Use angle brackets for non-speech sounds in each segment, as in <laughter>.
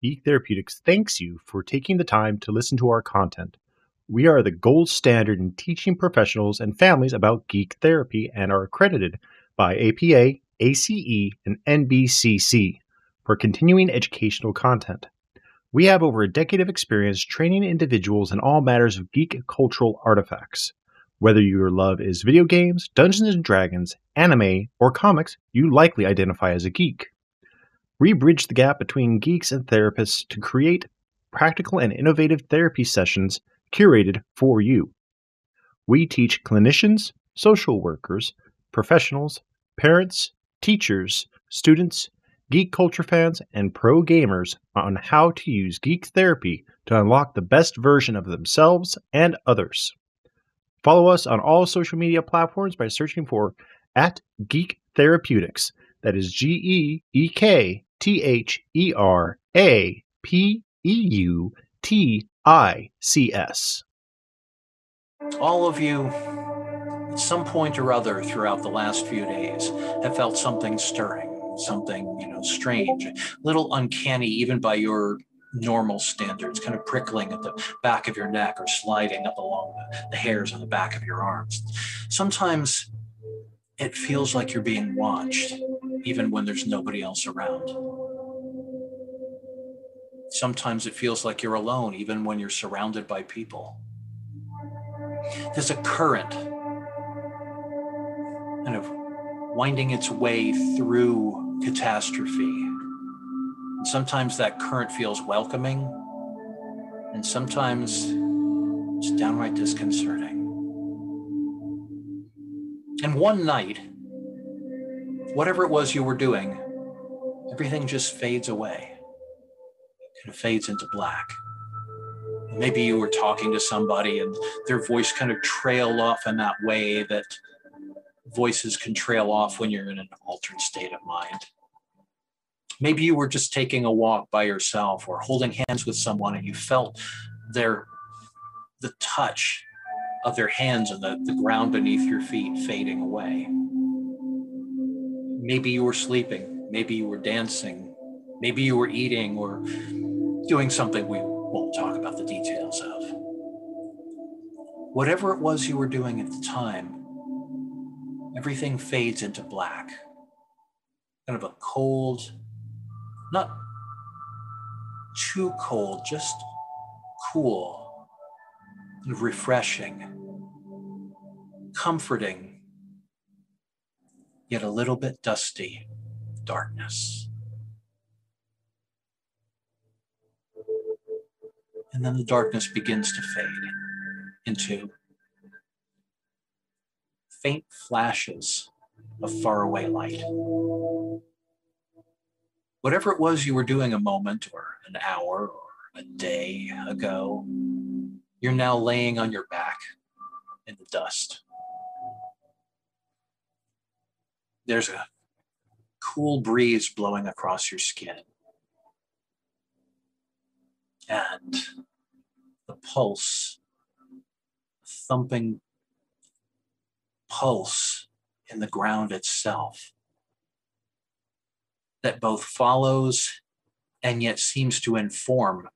Geek Therapeutics thanks you for taking the time to listen to our content. We are the gold standard in teaching professionals and families about geek therapy and are accredited by APA, ACE, and NBCC for continuing educational content. We have over a decade of experience training individuals in all matters of geek cultural artifacts. Whether your love is video games, Dungeons and Dragons, anime, or comics, you likely identify as a geek. We bridge the gap between geeks and therapists to create practical and innovative therapy sessions curated for you. We teach clinicians, social workers, professionals, parents, teachers, students, geek culture fans, and pro gamers on how to use geek therapy to unlock the best version of themselves and others. Follow us on all social media platforms by searching for at Geek Therapeutics. That is G E E K T H E R A P E U T I C S. All of you, at some point or other throughout the last few days, have felt something stirring, something, you know, strange, a little uncanny, even by your normal standards, kind of prickling at the back of your neck or sliding up along the, the hairs on the back of your arms. Sometimes it feels like you're being watched, even when there's nobody else around. Sometimes it feels like you're alone, even when you're surrounded by people. There's a current kind of winding its way through catastrophe. And sometimes that current feels welcoming, and sometimes it's downright disconcerting. And one night, whatever it was you were doing, everything just fades away. It kind of fades into black. Maybe you were talking to somebody and their voice kind of trailed off in that way that voices can trail off when you're in an altered state of mind. Maybe you were just taking a walk by yourself or holding hands with someone and you felt their the touch of their hands on the, the ground beneath your feet fading away. Maybe you were sleeping, maybe you were dancing, maybe you were eating or doing something we won't talk about the details of. Whatever it was you were doing at the time, everything fades into black. Kind of a cold, not too cold, just cool, refreshing, comforting, yet a little bit dusty darkness. And then the darkness begins to fade into faint flashes of faraway light whatever it was you were doing a moment or an hour or a day ago, you're now laying on your back in the dust. There's a cool breeze blowing across your skin. And the pulse, thumping pulse in the ground itself that both follows and yet seems to inform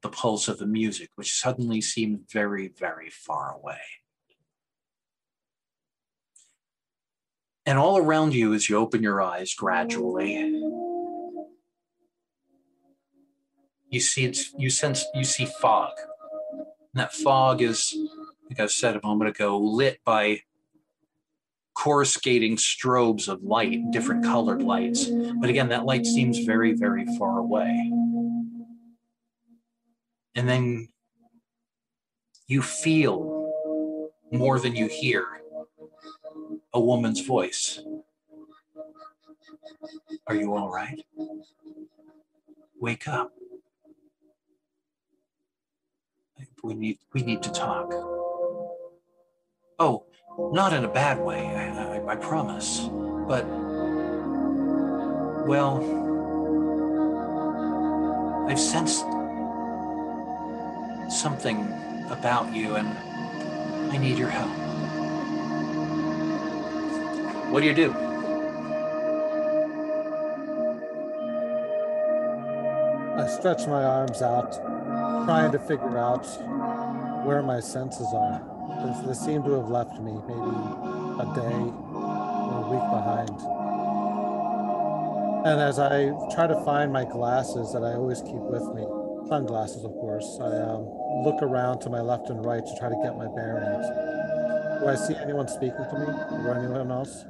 the pulse of the music, which suddenly seemed very, very far away. And all around you, as you open your eyes gradually, you see it's, you sense you see fog. And that fog is, like I said a moment ago, lit by coruscating strobes of light, different colored lights. But again, that light seems very, very far away. And then you feel more than you hear a woman's voice. Are you all right? Wake up. We need we need to talk. Oh, not in a bad way, I, I, I promise. But, well, I've sensed something about you and I need your help. What do you do? I stretch my arms out, trying to figure out where my senses are. Because they seem to have left me maybe a day or a week behind. And as I try to find my glasses that I always keep with me, sunglasses, of course, I um, look around to my left and right to try to get my bearings. Do I see anyone speaking to me or anyone else?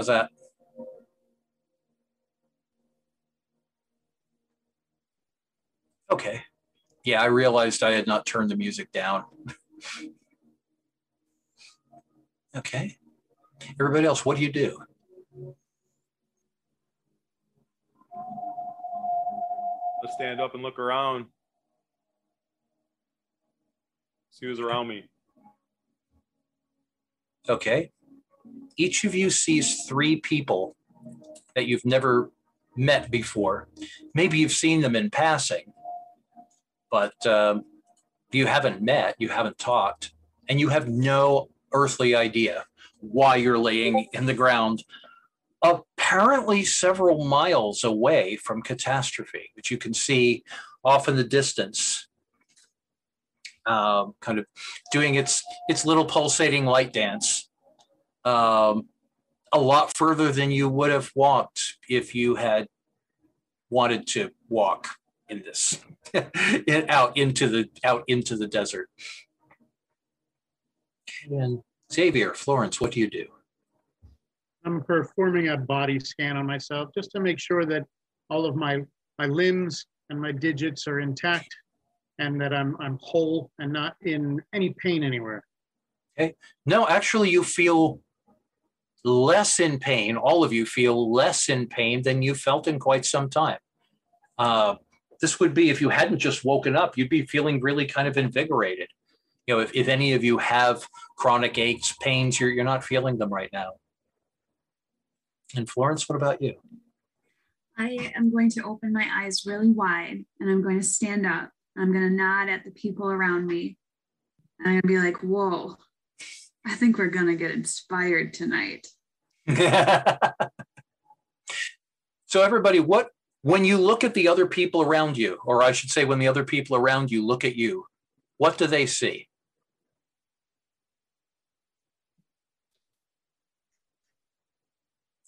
How's that? Okay. Yeah, I realized I had not turned the music down. <laughs> okay. Everybody else, what do you do? Let's stand up and look around. See who's around me. Okay. Each of you sees three people that you've never met before. Maybe you've seen them in passing, but um, you haven't met, you haven't talked, and you have no earthly idea why you're laying in the ground, apparently several miles away from catastrophe, which you can see off in the distance um, kind of doing its its little pulsating light dance um, a lot further than you would have walked if you had wanted to walk in this <laughs> in, out into the out into the desert. And Xavier, Florence, what do you do? I'm performing a body scan on myself just to make sure that all of my my limbs and my digits are intact and that I'm I'm whole and not in any pain anywhere. Okay. No, actually, you feel less in pain. All of you feel less in pain than you felt in quite some time. Uh, this would be if you hadn't just woken up, you'd be feeling really kind of invigorated. You know, if, if any of you have chronic aches, pains, you're, you're not feeling them right now. And Florence, what about you? I am going to open my eyes really wide and I'm going to stand up I'm going to nod at the people around me. And I'm going to be like, whoa, I think we're going to get inspired tonight. <laughs> so, everybody, what, when you look at the other people around you, or I should say, when the other people around you look at you, what do they see?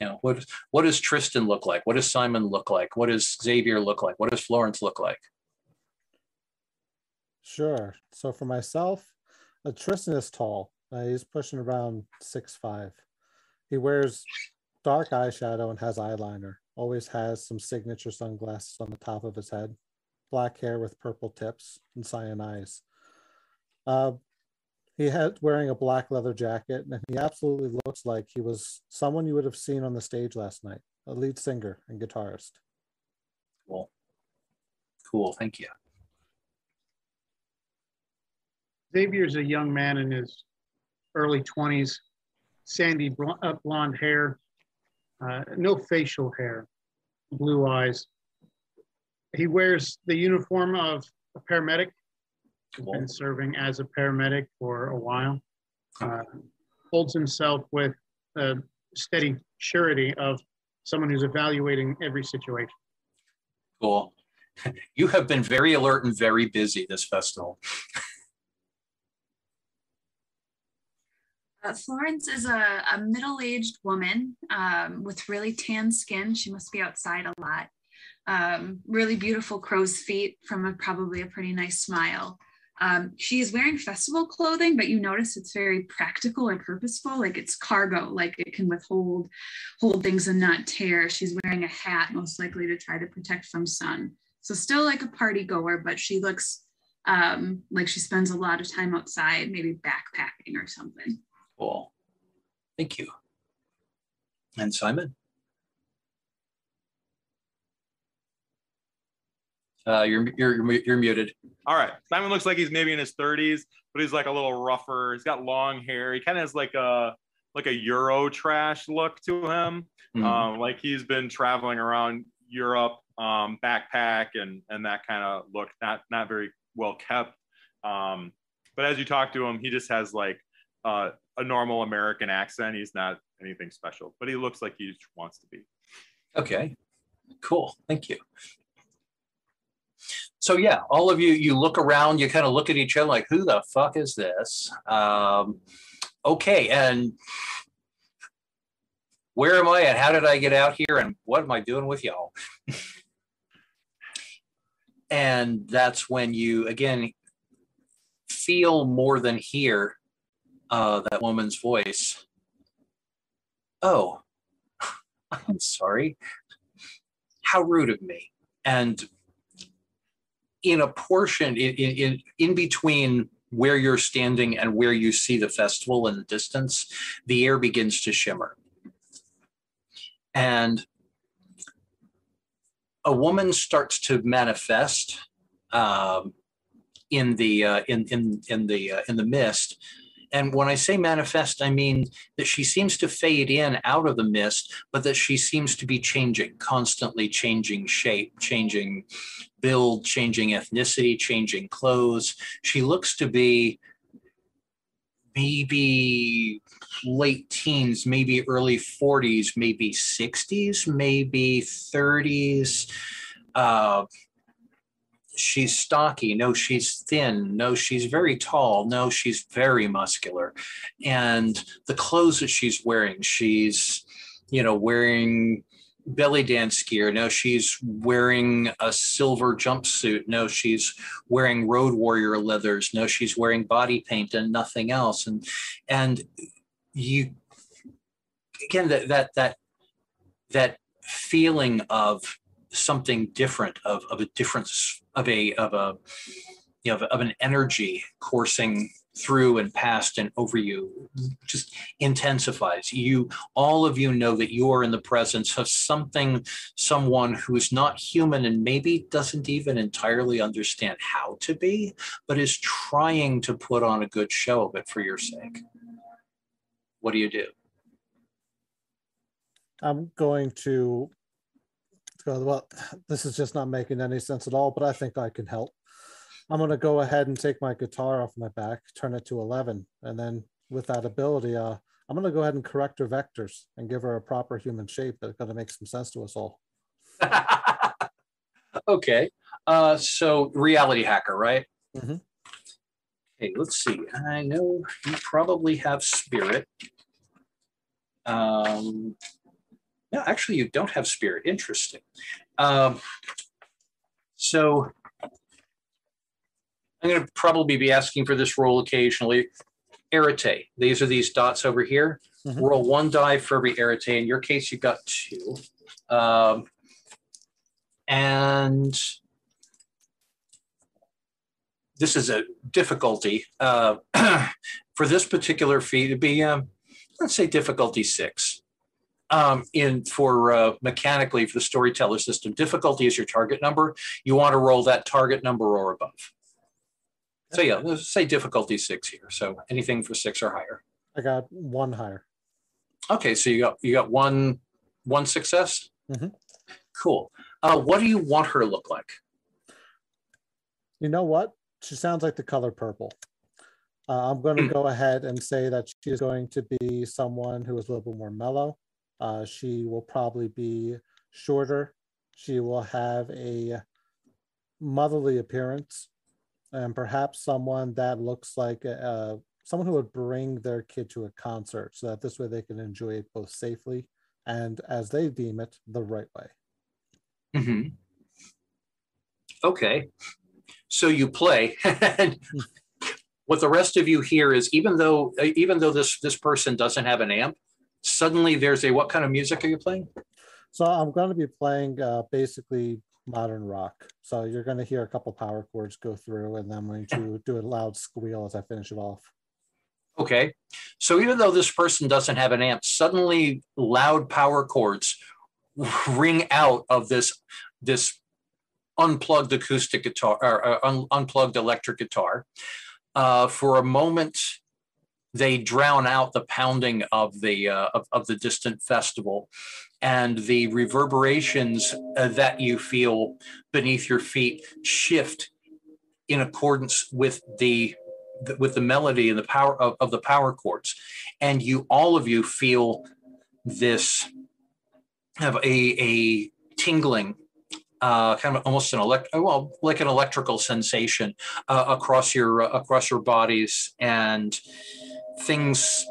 You know, what, what does Tristan look like? What does Simon look like? What does Xavier look like? What does Florence look like? Sure. So for myself, uh, Tristan is tall. Uh, he's pushing around six five. He wears dark eyeshadow and has eyeliner. Always has some signature sunglasses on the top of his head. Black hair with purple tips and cyan eyes. Uh, he had wearing a black leather jacket, and he absolutely looks like he was someone you would have seen on the stage last night, a lead singer and guitarist. Cool. Cool. Thank you. Xavier's a young man in his early 20s, sandy blonde hair, uh, no facial hair, blue eyes. He wears the uniform of a paramedic. Cool. Been serving as a paramedic for a while. Uh, holds himself with a steady surety of someone who's evaluating every situation. Cool. <laughs> You have been very alert and very busy this festival. <laughs> Uh, Florence is a, a middle aged woman um, with really tan skin. She must be outside a lot. Um, really beautiful crow's feet from a, probably a pretty nice smile. Um, she is wearing festival clothing, but you notice it's very practical or purposeful, like it's cargo, like it can withhold hold things and not tear. She's wearing a hat, most likely to try to protect from sun. So still like a party goer, but she looks um, like she spends a lot of time outside, maybe backpacking or something. Cool. Thank you. And Simon? Uh, you're, you're, you're muted. All right. Simon looks like he's maybe in his 30s, but he's like a little rougher. He's got long hair. He kind of has like a like a Euro trash look to him. Mm-hmm. Um, like he's been traveling around Europe um, backpack and and that kind of look. Not not very well kept. Um, but as you talk to him, he just has like uh, a normal American accent. He's not anything special, but he looks like he wants to be. Okay, cool. Thank you. So yeah, all of you, you look around, you kind of look at each other like, who the fuck is this? Um, okay, and where am I and how did I get out here and what am I doing with y'all? and that's when you again feel more than hear uh, that woman's voice. Oh, <laughs> I'm sorry. How rude of me. And in a portion, in, in, in between where you're standing and where you see the festival in the distance, the air begins to shimmer. And a woman starts to manifest um, in the uh, in in in the uh, in the mist. And when I say manifest, I mean that she seems to fade in out of the mist, but that she seems to be changing, constantly changing shape, changing build, changing ethnicity, changing clothes. She looks to be maybe late teens, maybe early 40s, maybe 60s, maybe 30s. Uh, she's stocky. No, she's thin. No, she's very tall. No, she's very muscular. And the clothes that she's wearing, she's, you know, wearing belly dance gear. No, she's wearing a silver jumpsuit. No, she's wearing road warrior leathers. No, she's wearing body paint and nothing else. And and you again that that that that feeling of something different of of a difference of a of a you know of, of an energy coursing through and past and over you just intensifies. You all of you know that you are in the presence of something someone who's not human and maybe doesn't even entirely understand how to be but is trying to put on a good show of it for your sake. What do you do? I'm going to go well this is just not making any sense at all but i think i can help I'm going to go ahead and take my guitar off my back, turn it to 11, and then with that ability, uh, I'm going to go ahead and correct her vectors and give her a proper human shape that's going to make some sense to us all. <laughs> okay. Uh, so reality hacker, right? Mm-hmm. Okay, let's see. I know you probably have spirit. Um, no, actually, you don't have spirit. Interesting. Um, so I'm going to probably be asking for this roll occasionally. Arete. These are these dots over here. Mm-hmm. Roll one die for every arete. In your case, you got two. Um, and this is a difficulty. Uh, <clears throat> for this particular feat, it'd be, um, let's say, difficulty six. Um, in for uh, mechanically for the storyteller system, difficulty is your target number. You want to roll that target number or above. So yeah, let's say difficulty six here. So anything for six or higher. I got one higher. Okay, so you got you got one one success. Mm-hmm. Cool. Uh, what do you want her to look like? You know what? She sounds like the color purple. Uh, I'm going to hmm. go ahead and say that she's going to be someone who is a little bit more mellow. Uh, she will probably be shorter. She will have a motherly appearance and perhaps someone that looks like uh, someone who would bring their kid to a concert so that this way they can enjoy it both safely and as they deem it the right way mm-hmm. okay so you play <laughs> what the rest of you hear is even though even though this this person doesn't have an amp suddenly there's a what kind of music are you playing so i'm going to be playing uh, basically modern rock. So you're going to hear a couple power chords go through, and then I'm going to do a loud squeal as I finish it off. Okay. So even though this person doesn't have an amp, suddenly loud power chords ring out of this this unplugged acoustic guitar or uh, un- unplugged electric guitar. Uh, for a moment, they drown out the pounding of the uh, of, of the distant festival. And the reverberations uh, that you feel beneath your feet shift in accordance with the with the melody and the power of, of the power chords. And you all of you feel this have a a tingling uh, kind of almost an elect well like an electrical sensation uh, across your uh, across your bodies. And things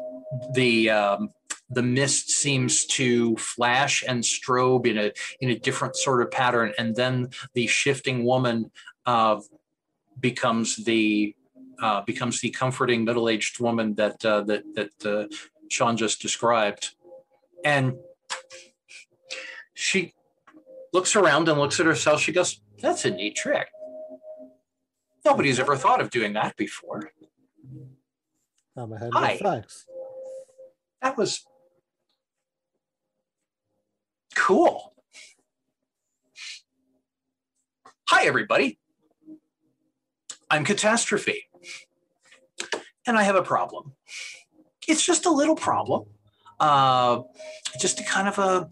the um, the mist seems to flash and strobe in a in a different sort of pattern and then the shifting woman uh, becomes the uh, becomes the comforting middle-aged woman that uh, that that uh, Sean just described. And she looks around and looks at herself. She goes that's a neat trick. Nobody's ever thought of doing that before I'm ahead Hi. of facts. that was cool. Hi, everybody. I'm Catastrophe. And I have a problem. It's just a little problem. Uh, just a kind of a,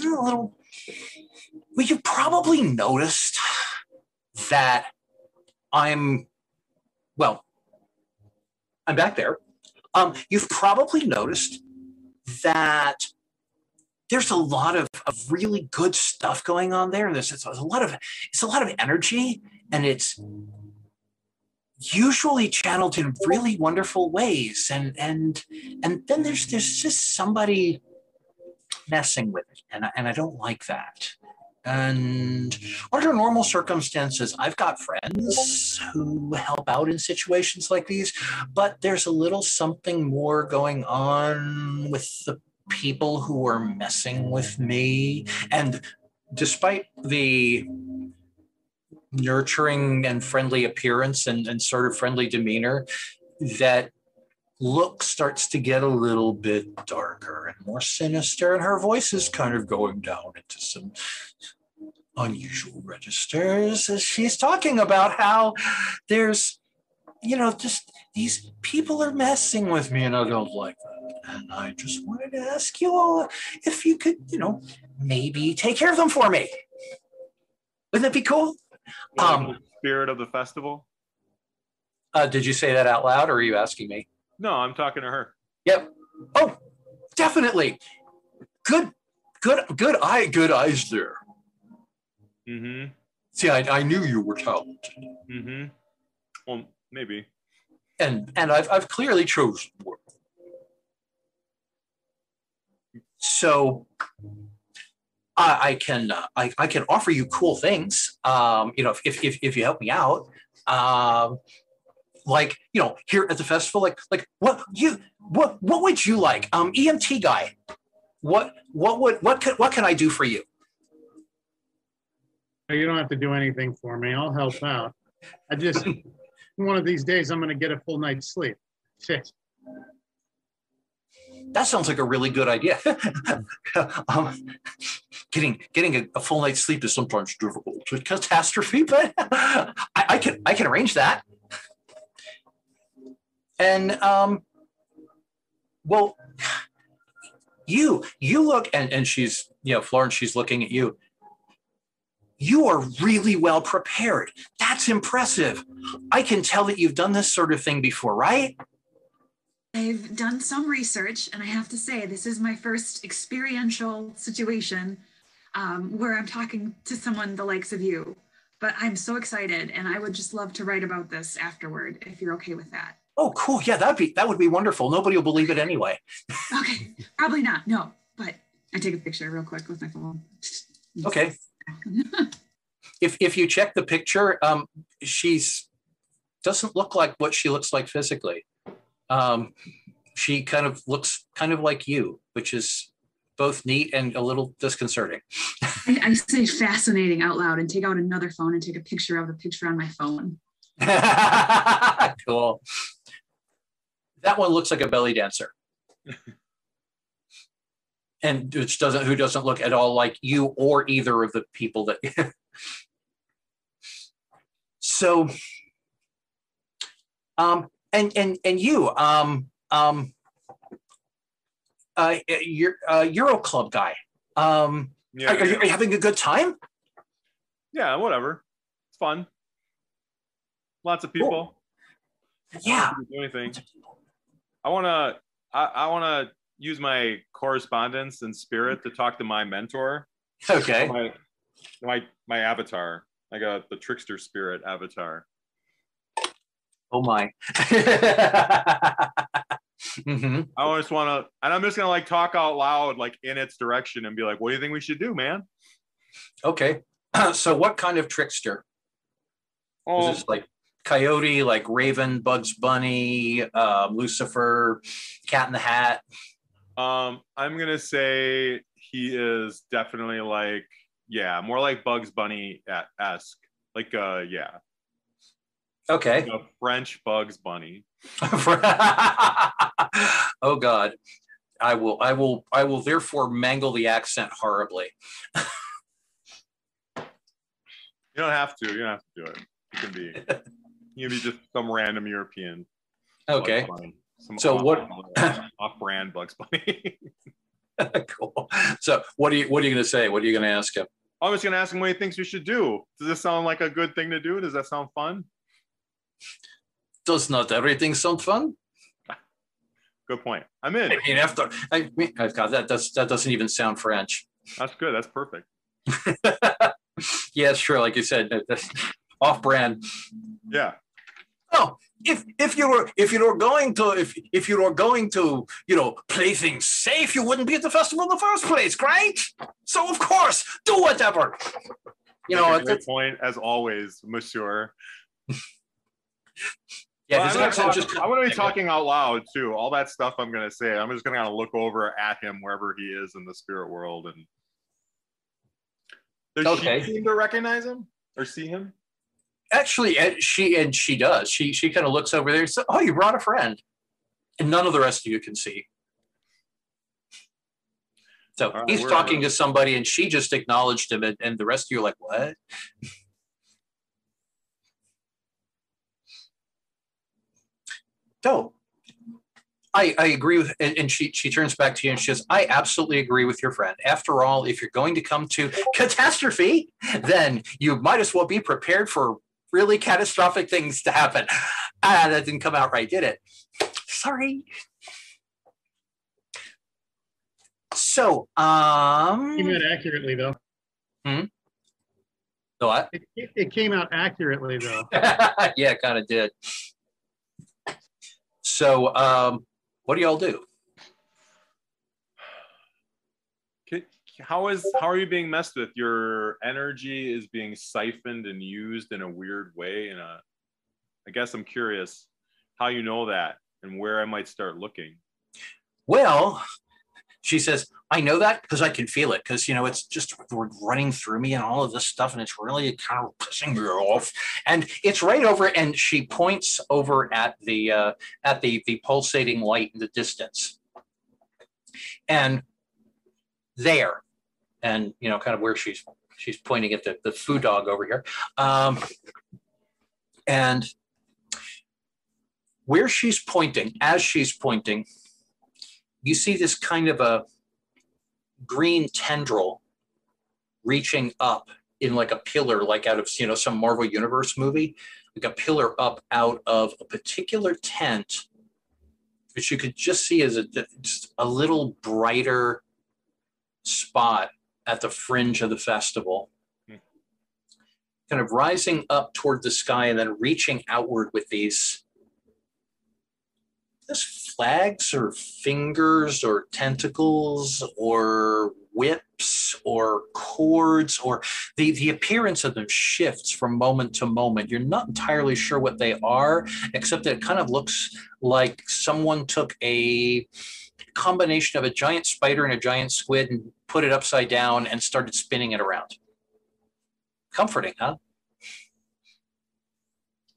a little. Well, you probably noticed that I'm, well, I'm back there. Um, you've probably noticed that there's a lot of, of really good stuff going on there. And there's, a lot of it's a lot of energy, and it's usually channeled in really wonderful ways. And and and then there's there's just somebody messing with it, and I, and I don't like that. And under normal circumstances, I've got friends who help out in situations like these, but there's a little something more going on with the people who are messing with me. And despite the nurturing and friendly appearance and, and sort of friendly demeanor, that look starts to get a little bit darker and more sinister, and her voice is kind of going down into some unusual registers as she's talking about how there's, you know, just these people are messing with me and I don't like that. And I just wanted to ask you all if you could, you know, maybe take care of them for me. Wouldn't that be cool? Um, spirit of the festival. Uh, did you say that out loud or are you asking me? No, I'm talking to her. Yep. Oh, definitely. Good, good, good eye, good eyes there. Mm-hmm. See, I, I knew you were talented. Mm-hmm. Well, maybe. and and I've I've clearly chosen one. So I, I can uh, I, I can offer you cool things. Um, you know, if if if you help me out. Um, like you know, here at the festival, like like what you what what would you like? Um, EMT guy, what what would what could what can I do for you? You don't have to do anything for me. I'll help out. I just, <laughs> one of these days, I'm going to get a full night's sleep. Shit. That sounds like a really good idea. <laughs> um, getting getting a, a full night's sleep is sometimes difficult. A catastrophe, <laughs> but I, I can I can arrange that. And um, well, you you look and and she's you know Florence. She's looking at you. You are really well prepared. That's impressive. I can tell that you've done this sort of thing before, right? I've done some research, and I have to say, this is my first experiential situation um, where I'm talking to someone the likes of you. But I'm so excited, and I would just love to write about this afterward if you're okay with that. Oh, cool. Yeah, that'd be that would be wonderful. Nobody will believe it anyway. Okay, probably not. No, but I take a picture real quick with my phone. Okay. If if you check the picture, um, she's doesn't look like what she looks like physically. Um, she kind of looks kind of like you, which is both neat and a little disconcerting. I, I say fascinating out loud and take out another phone and take a picture of the picture on my phone. <laughs> cool. That one looks like a belly dancer. <laughs> and which doesn't who doesn't look at all like you or either of the people that <laughs> so um and and and you um um, uh, you're uh, Euro Club guy. Um, Yeah, are, are you, are you having a good time? yeah, whatever. It's fun. Lots of people. Yeah. Do anything. I want to. I, I want to use my correspondence and spirit to talk to my mentor. Okay. My my my avatar. I got the trickster spirit avatar. Oh my. <laughs> hmm I just want to, and I'm just gonna like talk out loud, like in its direction, and be like, "What do you think we should do, man?" Okay. <clears throat> so, what kind of trickster? Oh, Is this like Coyote, like Raven, Bugs Bunny, um, Lucifer, Cat in the Hat? Um, I'm gonna say he is definitely like, yeah, more like Bugs Bunny esque, like, uh, yeah, Okay. a French Bugs Bunny. <laughs> oh God. I will, I will, I will therefore mangle the accent horribly. You don't have to. You don't have to do it. You can be. You can be just some random European. Bugs Okay. Bunny. Some So off- what- um, Off-brand Bugs Bunny. <laughs> cool. So what are you, what are you going to say? What are you going to ask him? I'm just gonna ask him what he thinks we should do. Does this sound like a good thing to do? Does that sound fun? Does not everything sound fun? <laughs> Good point. I'm in. I mean, after I mean, God, that does that doesn't even sound French. That's good. That's perfect. <laughs> yeah, sure. Like you said, that's off-brand. Yeah. Oh, if if you were if you were going to if if you were going to you know play things safe, you wouldn't be at the festival in the first place, right? So of course, do whatever. You know, Make a great point as always, Monsieur. <laughs> yeah, Well, I'm, gonna talk- just I'm gonna be talking out loud too. All that stuff I'm gonna say. I'm just gonna kind of look over at him wherever he is in the spirit world, and does Okay. she seem to recognize him or see him? Actually and she and she does. She she kind of looks over there and says, "Oh, you brought a friend," and none of the rest of you can see. So right, he's talking to somebody, and she just acknowledged him, and, and the rest of you are like, "What?" So, I I agree with, and, and she she turns back to you and she says, "I absolutely agree with your friend. After all, if you're going to come to catastrophe, then you might as well be prepared for really catastrophic things to happen." Ah, that didn't come out right, did it? Sorry. So, um, Came out accurately though. Hmm. the what? It, it came out accurately though. <laughs> yeah, it kind of did. So, um, what do y'all do? Can- How is how are you being messed with? Your energy is being siphoned and used in a weird way. In a, I guess I'm curious how you know that and where I might start looking. Well, she says, I know that because I can feel it because, you know, it's just running through me and all of this stuff. And it's really kind of pissing me off. And it's right over. And she points over at the, uh, at the, the pulsating light in the distance. And there, and, you know, kind of where she's, she's pointing at the, the food dog over here. Um, and where she's pointing, as she's pointing, you see this kind of a green tendril reaching up in like a pillar, like out of you know some Marvel Universe movie, like a pillar up out of a particular tent, which you could just see as a just a little brighter spot at the fringe of the festival. Hmm. Kind of rising up toward the sky and then reaching outward with these this flags or fingers or tentacles or whips or cords or the, the appearance of them shifts from moment to moment. You're not entirely sure what they are, except that it kind of looks like someone took a combination of a giant spider and a giant squid and put it upside down and started spinning it around. Comforting, huh?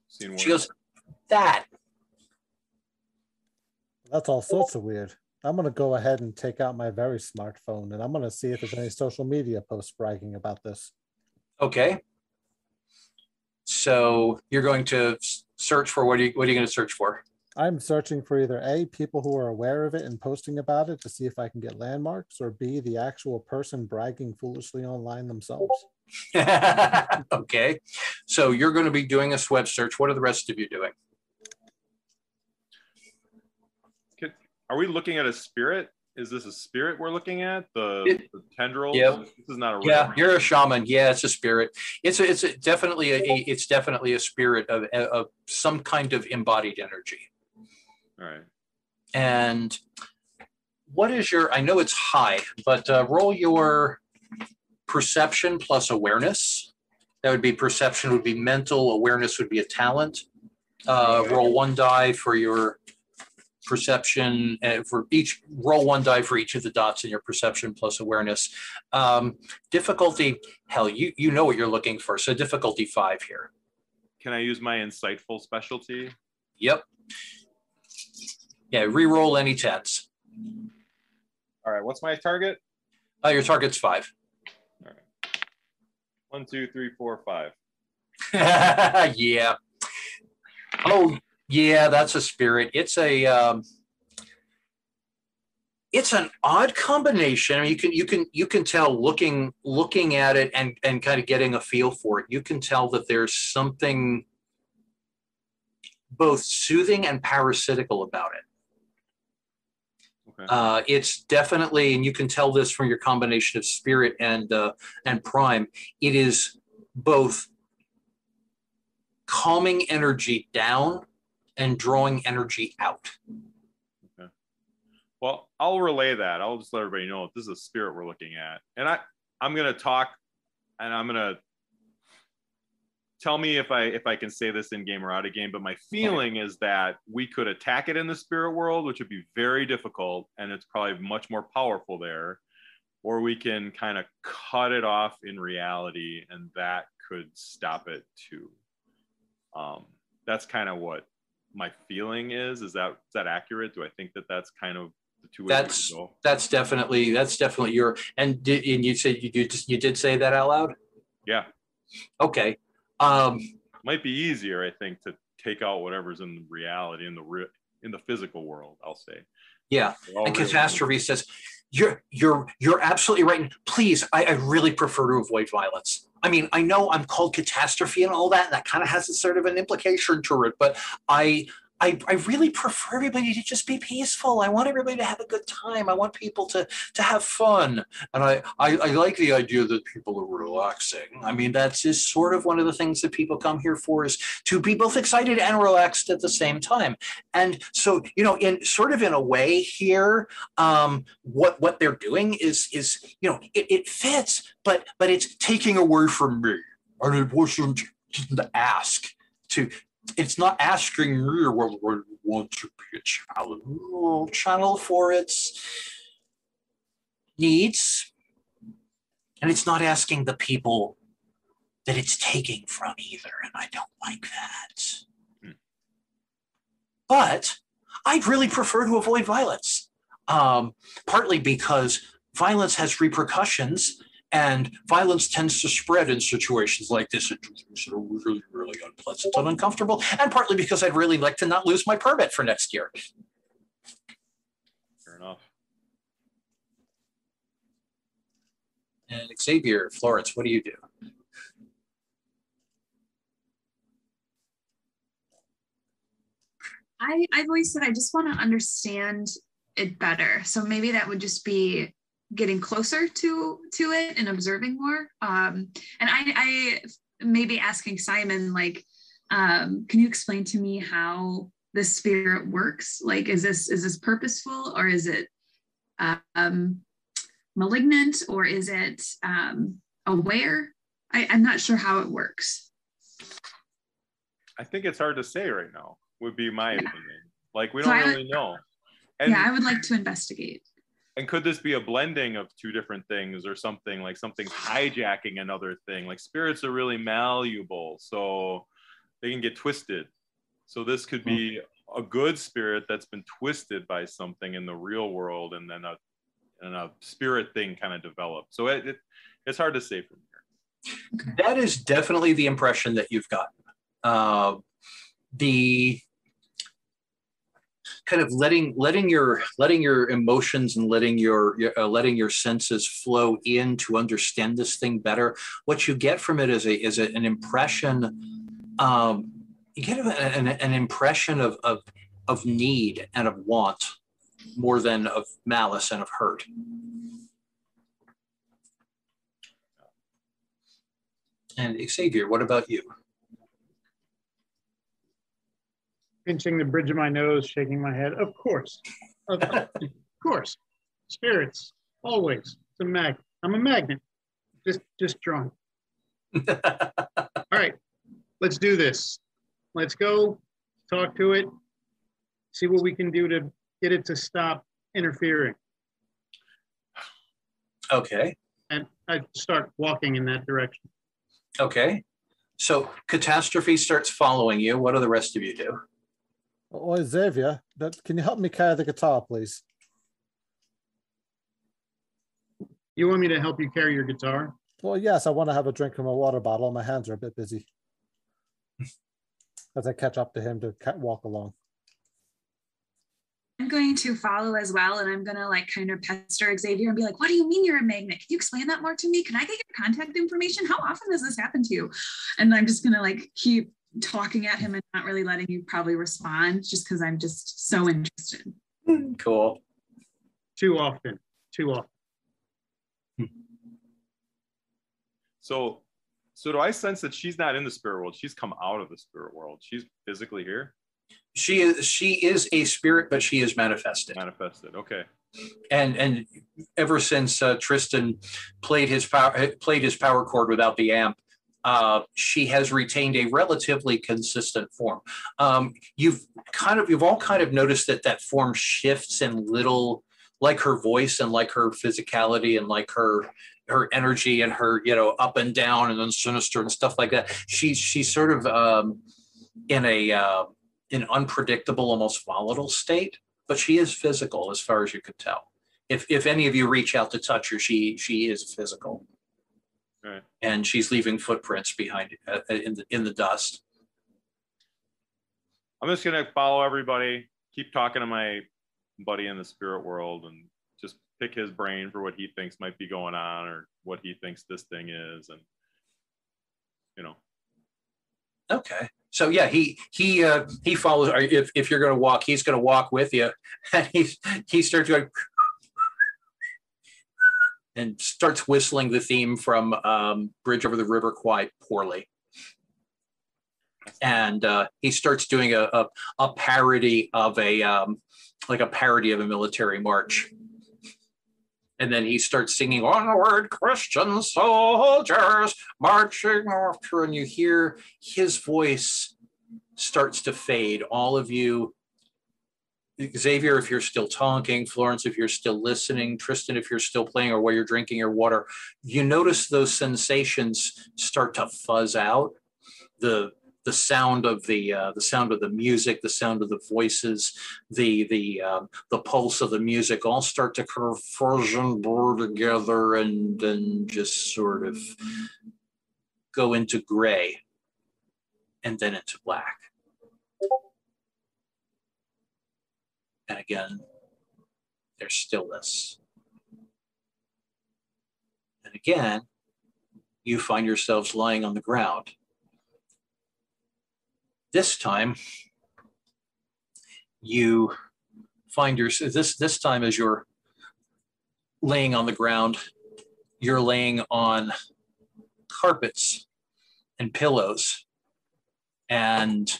Seen She goes, that That's all sorts of weird. I'm gonna go ahead and take out my very smartphone and I'm gonna see if there's any social media posts bragging about this. Okay. So you're going to search for what are you what are you going to search for? I'm searching for either A, people who are aware of it and posting about it to see if I can get landmarks, or B, the actual person bragging foolishly online themselves. <laughs> okay. So you're going to be doing a web search. What are the rest of you doing? Are we looking at a spirit? Is this a spirit we're looking at? The, It- the tendrils? Yep. This is not a Yeah, you're a shaman. Yeah, it's a spirit. It's a, it's a, definitely a, a- it's definitely a spirit of, of some kind of embodied energy. All right. And what is your? I know it's high, but uh, roll your perception plus awareness. That would be perception would be mental. Awareness would be a talent. Uh, roll one die for your perception and for each roll one die for each of the dots in your perception plus awareness. Um, difficulty, hell, you you know what you're looking for. So difficulty five here. Can I use my insightful specialty? Yep. Yeah, re-roll any tens. All right. What's my target? Uh, your target's five. All right. One, two, three, four, five. <laughs> yeah. Oh, yeah, that's a spirit. It's a um it's an odd combination. I mean, you can you can you can tell looking looking at it and and kind of getting a feel for it. You can tell that there's something both soothing and parasitical about it. Okay. Uh, it's definitely, and you can tell this from your combination of spirit and uh, and prime. It is both calming energy down and drawing energy out. Okay. Well, I'll relay that. I'll just let everybody know this is a spirit we're looking at. And I, I'm gonna talk and I'm gonna tell me if I if I can say this in game or out of game, but my feeling is that we could attack it in the spirit world, which would be very difficult, and it's probably much more powerful there. Or we can kind of cut it off in reality, and that could stop it too. Um, that's kind of what my feeling is. Is that is that accurate? Do I think that that's kind of the two ways That's that's definitely that's definitely your and did and you said you did you did say that out loud. Yeah, Okay. Um, might be easier, I think, to take out whatever's in reality in the re- in the physical world. I'll say. yeah. And real. catastrophe says, "You're you're you're absolutely right. Please, I, I really prefer to avoid violence. I mean, I know I'm called catastrophe and all that, and that kind of has a sort of an implication to it, but I." I, I really prefer everybody to just be peaceful. I want everybody to have a good time. I want people to to have fun. And I, I, I like the idea that people are relaxing. I mean, that's just sort of one of the things that people come here for is to be both excited and relaxed at the same time. And so, you know, in sort of in a way here, um, what what they're doing is is you know it, it fits, but but it's taking away from me, and it wasn't to ask to. It's not asking me whether I want to be a channel, channel for its needs, and it's not asking the people that it's taking from either, and I don't like that. Hmm. But I'd really prefer to avoid violence, um, partly because violence has repercussions, and violence tends to spread in situations like this that are really, really unpleasant and uncomfortable, and partly because I'd really like to not lose my permit for next year. Fair enough. And Xavier, Florence, what do you do? I, I've always said I just want to understand it better. So maybe that would just be getting closer to to it and observing more. Um, and I, I maybe asking Simon like, um, can you explain to me how the spirit works? Like, is this is this purposeful or is it um, malignant or is it um, aware? I, I'm not sure how it works. I think it's hard to say right now. Would be my Yeah. opinion. Like we So don't I would- really know. And yeah, I would like to investigate. And could this be a blending of two different things or something like something's hijacking another thing? Like spirits are really malleable, so they can get twisted. So this could be a good spirit that's been twisted by something in the real world, and then a and a spirit thing kind of developed. So it, it it's hard to say from here. That is definitely the impression that you've gotten. Uh, the kind of letting letting your letting your emotions and letting your, your uh, letting your senses flow in to understand this thing better. What you get from it is a is a, an impression. Um, you get an, an impression of, of of need and of want more than of malice and of hurt. And Xavier, what about you? Pinching the bridge of my nose, shaking my head. Of course. Of, of course. Spirits, always. It's a mag. I'm a magnet. Just just drawn. All right. Let's do this. Let's go talk to it. See what we can do to get it to stop interfering. Okay. And I start walking in that direction. Okay. So catastrophe starts following you. What do the rest of you do? Oh, Xavier, that, can you help me carry the guitar, please? You want me to help you carry your guitar? Well, yes, I want to have a drink from a water bottle. My hands are a bit busy. <laughs> As I catch up to him to walk along. I'm going to follow as well, and I'm going to like kind of pester Xavier and be like, "What do you mean you're a magnet? Can you explain that more to me? Can I get your contact information? How often does this happen to you?" And I'm just going to like keep talking at him and not really letting you probably respond, just because I'm just so interested. Cool. Too often. Too often. So, so do I sense that she's not in the spirit world? She's come out of the spirit world. She's physically here she is she is a spirit, but she is manifested. Manifested. Okay. And and ever since uh, Tristan played his power played his power chord without the amp, uh, she has retained a relatively consistent form. Um, you've kind of you've all kind of noticed that that form shifts in little, like her voice and like her physicality and like her her energy and her you know up and down and then sinister and stuff like that. She's she's sort of um, in a uh, an unpredictable, almost volatile state, but she is physical as far as you could tell. If if any of you reach out to touch her, she she is physical, right. and she's leaving footprints behind uh, in the in the dust. I'm just gonna follow everybody, keep talking to my buddy in the spirit world, and just pick his brain for what he thinks might be going on or what he thinks this thing is, and you know. Okay so yeah, he he uh, he follows. If if you're going to walk, he's going to walk with you, <laughs> and he he starts going and starts whistling the theme from um, Bridge Over the River quite poorly. And uh, he starts doing a, a, a parody of a um, like a parody of a military march. And then he starts singing onward, Christian soldiers marching after, and you hear his voice starts to fade. All of you, Xavier, if you're still talking, Florence, if you're still listening, Tristan, if you're still playing, or while you're drinking your water, you notice those sensations start to fuzz out. The the sound of the uh, the sound of the music, the sound of the voices, the the um, the pulse of the music all start to fuzz and blur together and then just sort of go into gray and then into black. And again, there's stillness. And again, you find yourselves lying on the ground this time, you find your this this time as you're laying on the ground, you're laying on carpets and pillows and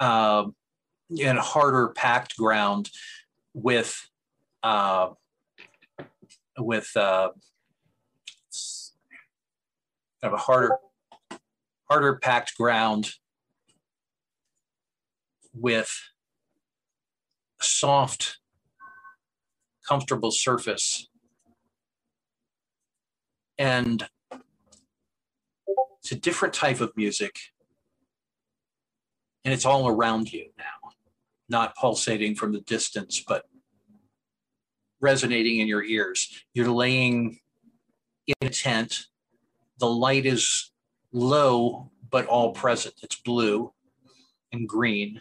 uh, in harder packed ground with uh, with uh, kind of a harder harder packed ground with a soft, comfortable surface. And it's a different type of music. And it's all around you now, not pulsating from the distance, but resonating in your ears. You're laying in a tent. The light is low, but all present. It's blue and green.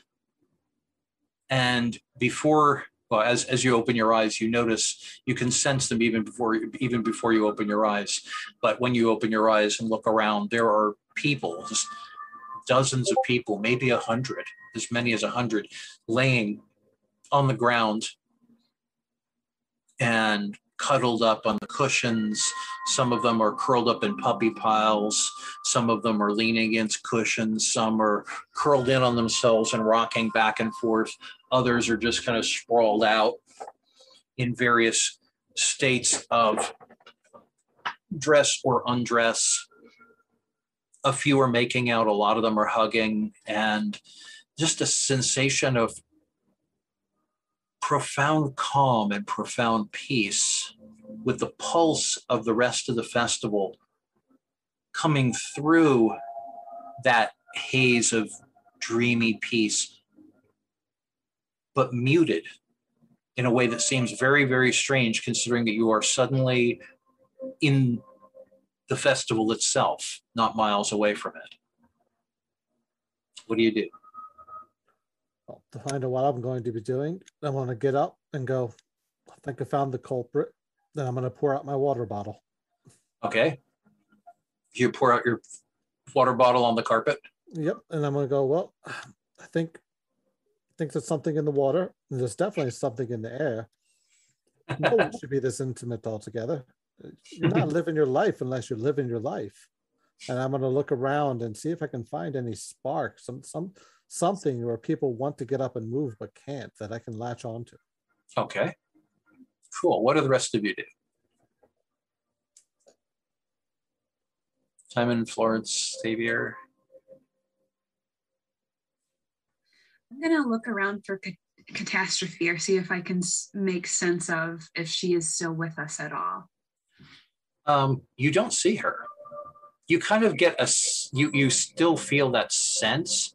and before well as as you open your eyes you notice you can sense them even before even before you open your eyes but when you open your eyes and look around there are people dozens of people maybe a hundred as many as a hundred laying on the ground and cuddled up on the cushions. Some of them are curled up in puppy piles. Some of them are leaning against cushions. Some are curled in on themselves and rocking back and forth. Others are just kind of sprawled out in various states of dress or undress. A few are making out, a lot of them are hugging, and just a sensation of profound calm and profound peace with the pulse of the rest of the festival coming through that haze of dreamy peace, but muted in a way that seems very, very strange considering that you are suddenly in the festival itself, not miles away from it. What do you do? To find out what I'm going to be doing, I'm going to get up and go, I think I found the culprit. Then I'm going to pour out my water bottle. Okay. You pour out your water bottle on the carpet. Yep. And I'm going to go, well, I think, I think there's something in the water. And there's definitely something in the air. No one <laughs> should be this intimate altogether. You're not living your life unless you're living your life. And I'm going to look around and see if I can find any sparks, some, some, something where people want to get up and move but can't that I can latch onto. Okay. Cool. What do the rest of you do? Simon, Florence, Xavier. I'm gonna look around for ca- catastrophe or see if I can s- make sense of if she is still with us at all. Um, you don't see her. You kind of get a s- you you still feel that sense,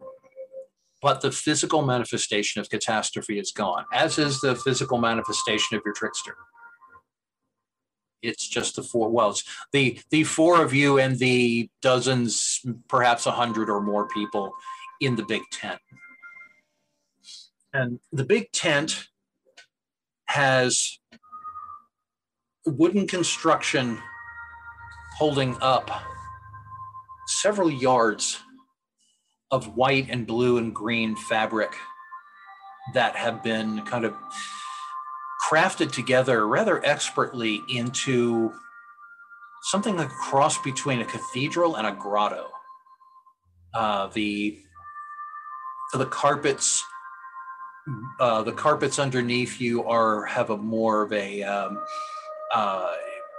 but the physical manifestation of catastrophe is gone, as is the physical manifestation of your trickster. It's just the four. Well, the the four of you and the dozens, perhaps a hundred or more people in the big tent. And the big tent has wooden construction holding up several yards of white and blue and green fabric that have been kind of crafted together rather expertly into something like a cross between a cathedral and a grotto. Uh, the the carpets uh, the carpets underneath you are have a more of a um, uh,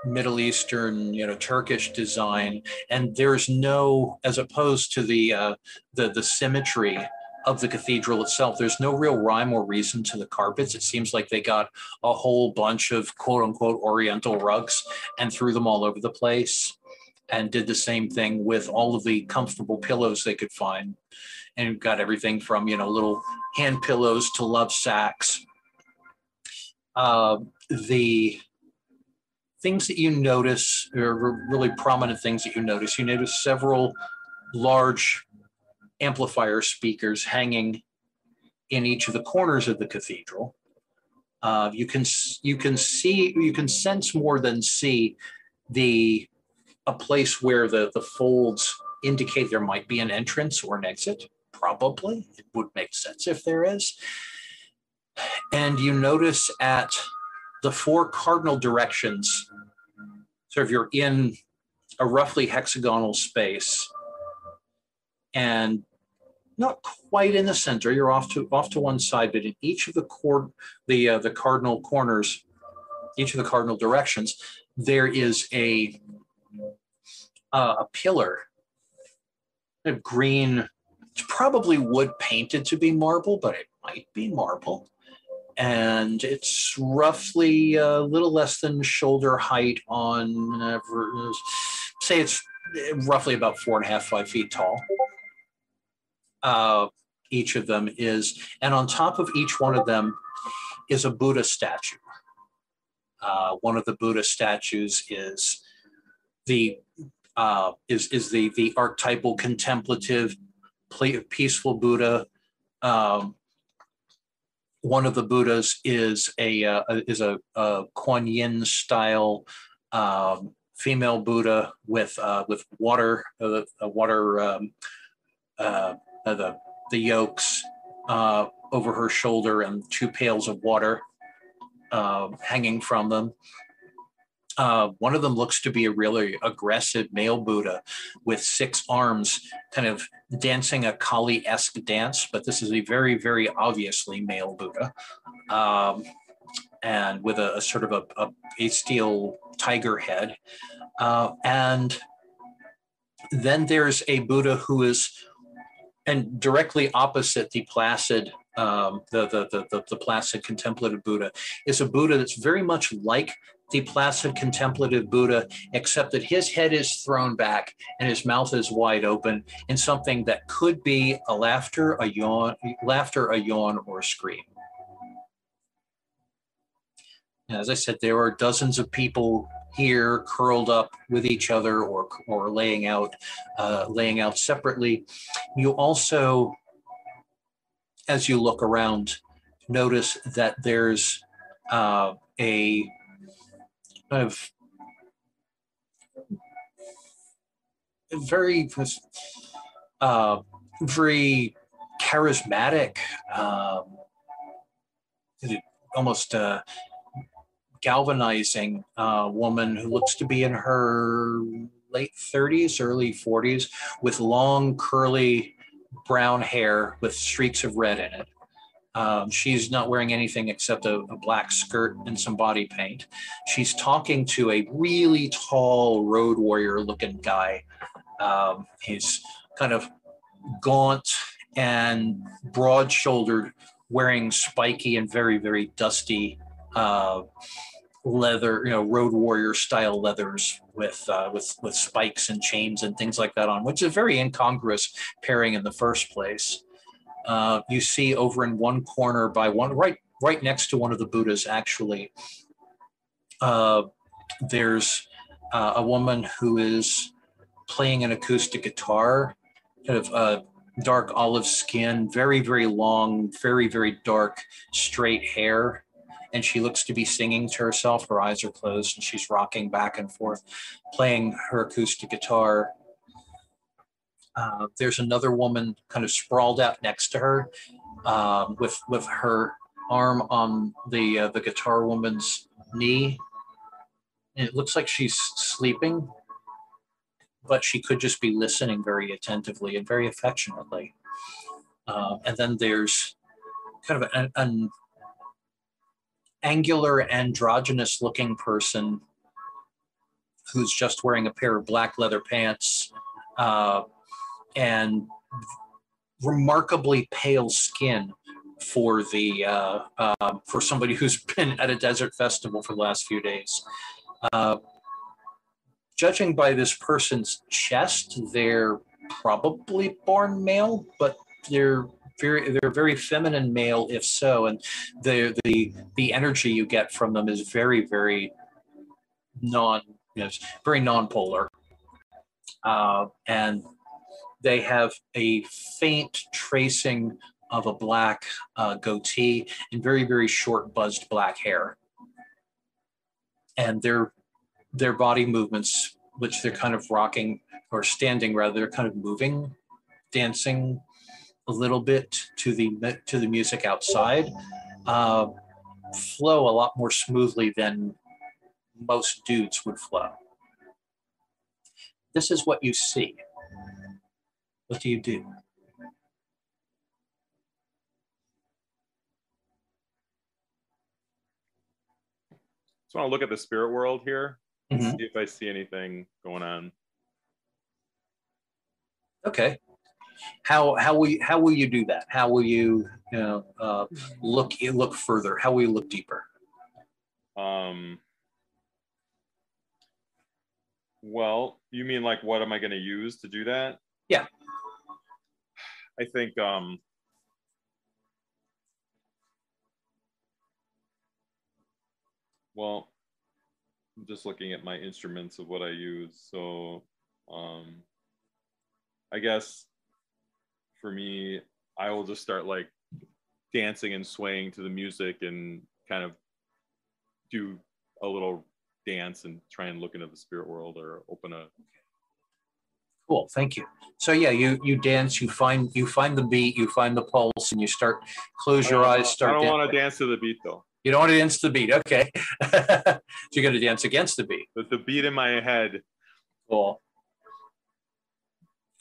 Middle Eastern, you know, Turkish design, and there's no, as opposed to the uh, the the symmetry of the cathedral itself. There's no real rhyme or reason to the carpets. It seems like they got a whole bunch of quote unquote Oriental rugs and threw them all over the place, and did the same thing with all of the comfortable pillows they could find, and got everything from you know little hand pillows to love sacks. Uh, the things that you notice are really prominent things that you notice. You notice several large amplifier speakers hanging in each of the corners of the cathedral. Uh, you can you can see you can sense more than see the a place where the the folds indicate there might be an entrance or an exit. Probably it would make sense if there is. And you notice at the four cardinal directions. So if you're in a roughly hexagonal space and not quite in the center, you're off to off to one side, but in each of the cord the uh, the cardinal corners, each of the cardinal directions, there is a uh, a pillar of green. It's probably wood painted to be marble, but it might be marble and it's roughly a little less than shoulder height on uh, say it's roughly about four and a half five feet tall. Uh, each of them is and on top of each one of them is a buddha statue. Uh, one of the buddha statues is the uh, is is the the archetypal contemplative peaceful buddha um, one of the Buddhas is a uh, is a, a Kuan Yin style um, female Buddha with uh, with water uh, water um, uh, the the yokes uh, over her shoulder and two pails of water uh, hanging from them. Uh, one of them looks to be a really aggressive male Buddha with six arms, kind of dancing a Kali esque dance, but this is a very, very obviously male Buddha. Um, and with a, a, sort of a, a, a steel tiger head. Uh, and then there's a Buddha who is, and directly opposite the placid, um, the, the, the, the, placid contemplative Buddha, is a Buddha that's very much like the placid contemplative Buddha, except that his head is thrown back and his mouth is wide open in something that could be a laughter, a yawn, laughter, a yawn, or a scream. As I said, there are dozens of people here curled up with each other or, or laying out uh, laying out separately. You also, as you look around, notice that there's uh, a of very uh, very charismatic um, almost uh, galvanizing uh, woman who looks to be in her late 30s early 40s with long curly brown hair with streaks of red in it um, she's not wearing anything except a, a, black skirt and some body paint. She's talking to a really tall road warrior looking guy. Um, he's kind of gaunt and broad shouldered, wearing spiky and very, very dusty uh, leather, you know, road warrior style leathers with uh, with with spikes and chains and things like that on, which is a very incongruous pairing in the first place uh, you see over in one corner by one right right next to one of the Buddhas actually. Uh, there's uh, a woman who is playing an acoustic guitar, kind of uh, dark olive skin, very very long, very very dark straight hair. And she looks to be singing to herself. Her eyes are closed and she's rocking back and forth, playing her acoustic guitar uh, there's another woman kind of sprawled out next to her um, with with her arm on the uh, the guitar woman's knee. And it looks like she's sleeping, but she could just be listening very attentively and very affectionately. Uh, and then there's kind of an, an angular, androgynous looking person who's just wearing a pair of black leather pants, uh, and remarkably pale skin for the uh, uh, for somebody who's <laughs> been at a desert festival for the last few days. Uh, judging by this person's chest, they're probably born male, but they're very they're very feminine male if so, and the the the energy you get from them is very very non you know, very non-polar, uh, and they have a faint tracing of a black uh, goatee and very, very short buzzed black hair. And their their body movements, which they're kind of rocking or standing rather, they're kind of moving, dancing a little bit to the to the music outside, uh, flow a lot more smoothly than most dudes would flow. This is what you see. What do you do? Just want to look at the spirit world here and Mhm. see if I see anything going on. Okay. How how will you, how will you do that? How will you you know uh, look look further? How will you look deeper? Um, well, you mean like what am I going to use to do that? Yeah. I think um, well, I'm just looking at my instruments of what I use. So um, I guess for me, I will just start like dancing and swaying to the music and kind of do a little dance and try and look into the spirit world or open a Cool, thank you. So yeah, you you dance, you find you find the beat, you find the pulse, and you start close your eyes, start. I don't want to dance to the beat though. You don't want to dance to the beat, okay? <laughs> so you're going to dance against the beat. But the beat in my head, Cool.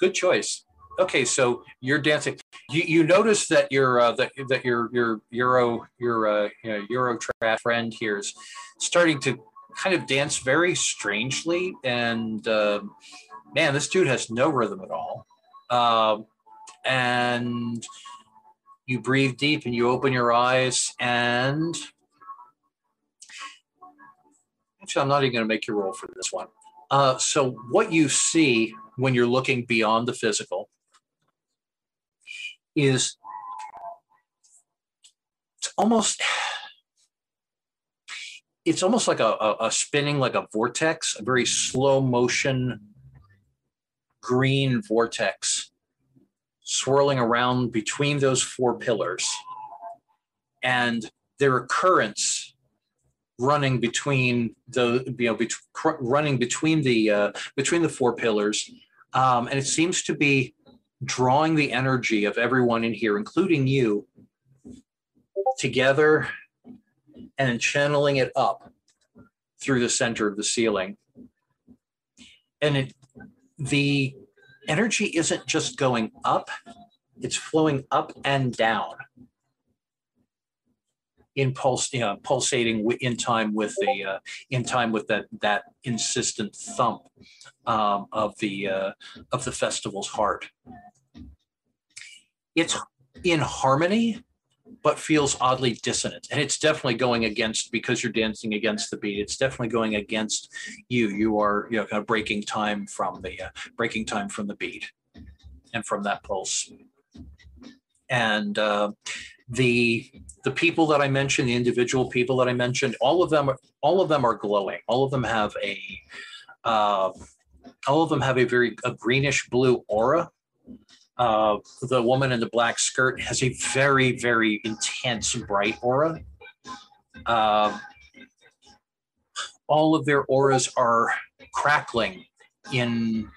Good choice. Okay, so you're dancing. You you notice that your uh, that that your your Euro your uh, you know, Euro trap friend here is starting to kind of dance very strangely, and uh, man, this dude has no rhythm at all. Um, and you breathe deep and you open your eyes and actually i'm not even going to make you roll for this one uh, so what you see when you're looking beyond the physical is it's almost it's almost like a, a, a spinning like a vortex a very slow motion green vortex swirling around between those four pillars and there are currents running between the you know bet- running between the uh, between the four pillars um, and it seems to be drawing the energy of everyone in here including you together and channeling it up through the center of the ceiling. And it the energy isn't just going up, it's flowing up and down in pulse, you know, pulsating in time with the uh, in time with that that insistent thump um, of the uh, of the festival's heart. It's in harmony, but feels oddly dissonant, and it's definitely going against because you're dancing against the beat. It's definitely going against you. You are you know kind of breaking time from the uh, breaking time from the beat and from that pulse. And uh, the the people that I mentioned, the individual people that I mentioned, all of them all of them are glowing. All of them have a uh, all of them have a very a greenish blue aura. Uh, the woman in the black skirt has a very very intense bright aura. Uh, all of their auras are crackling in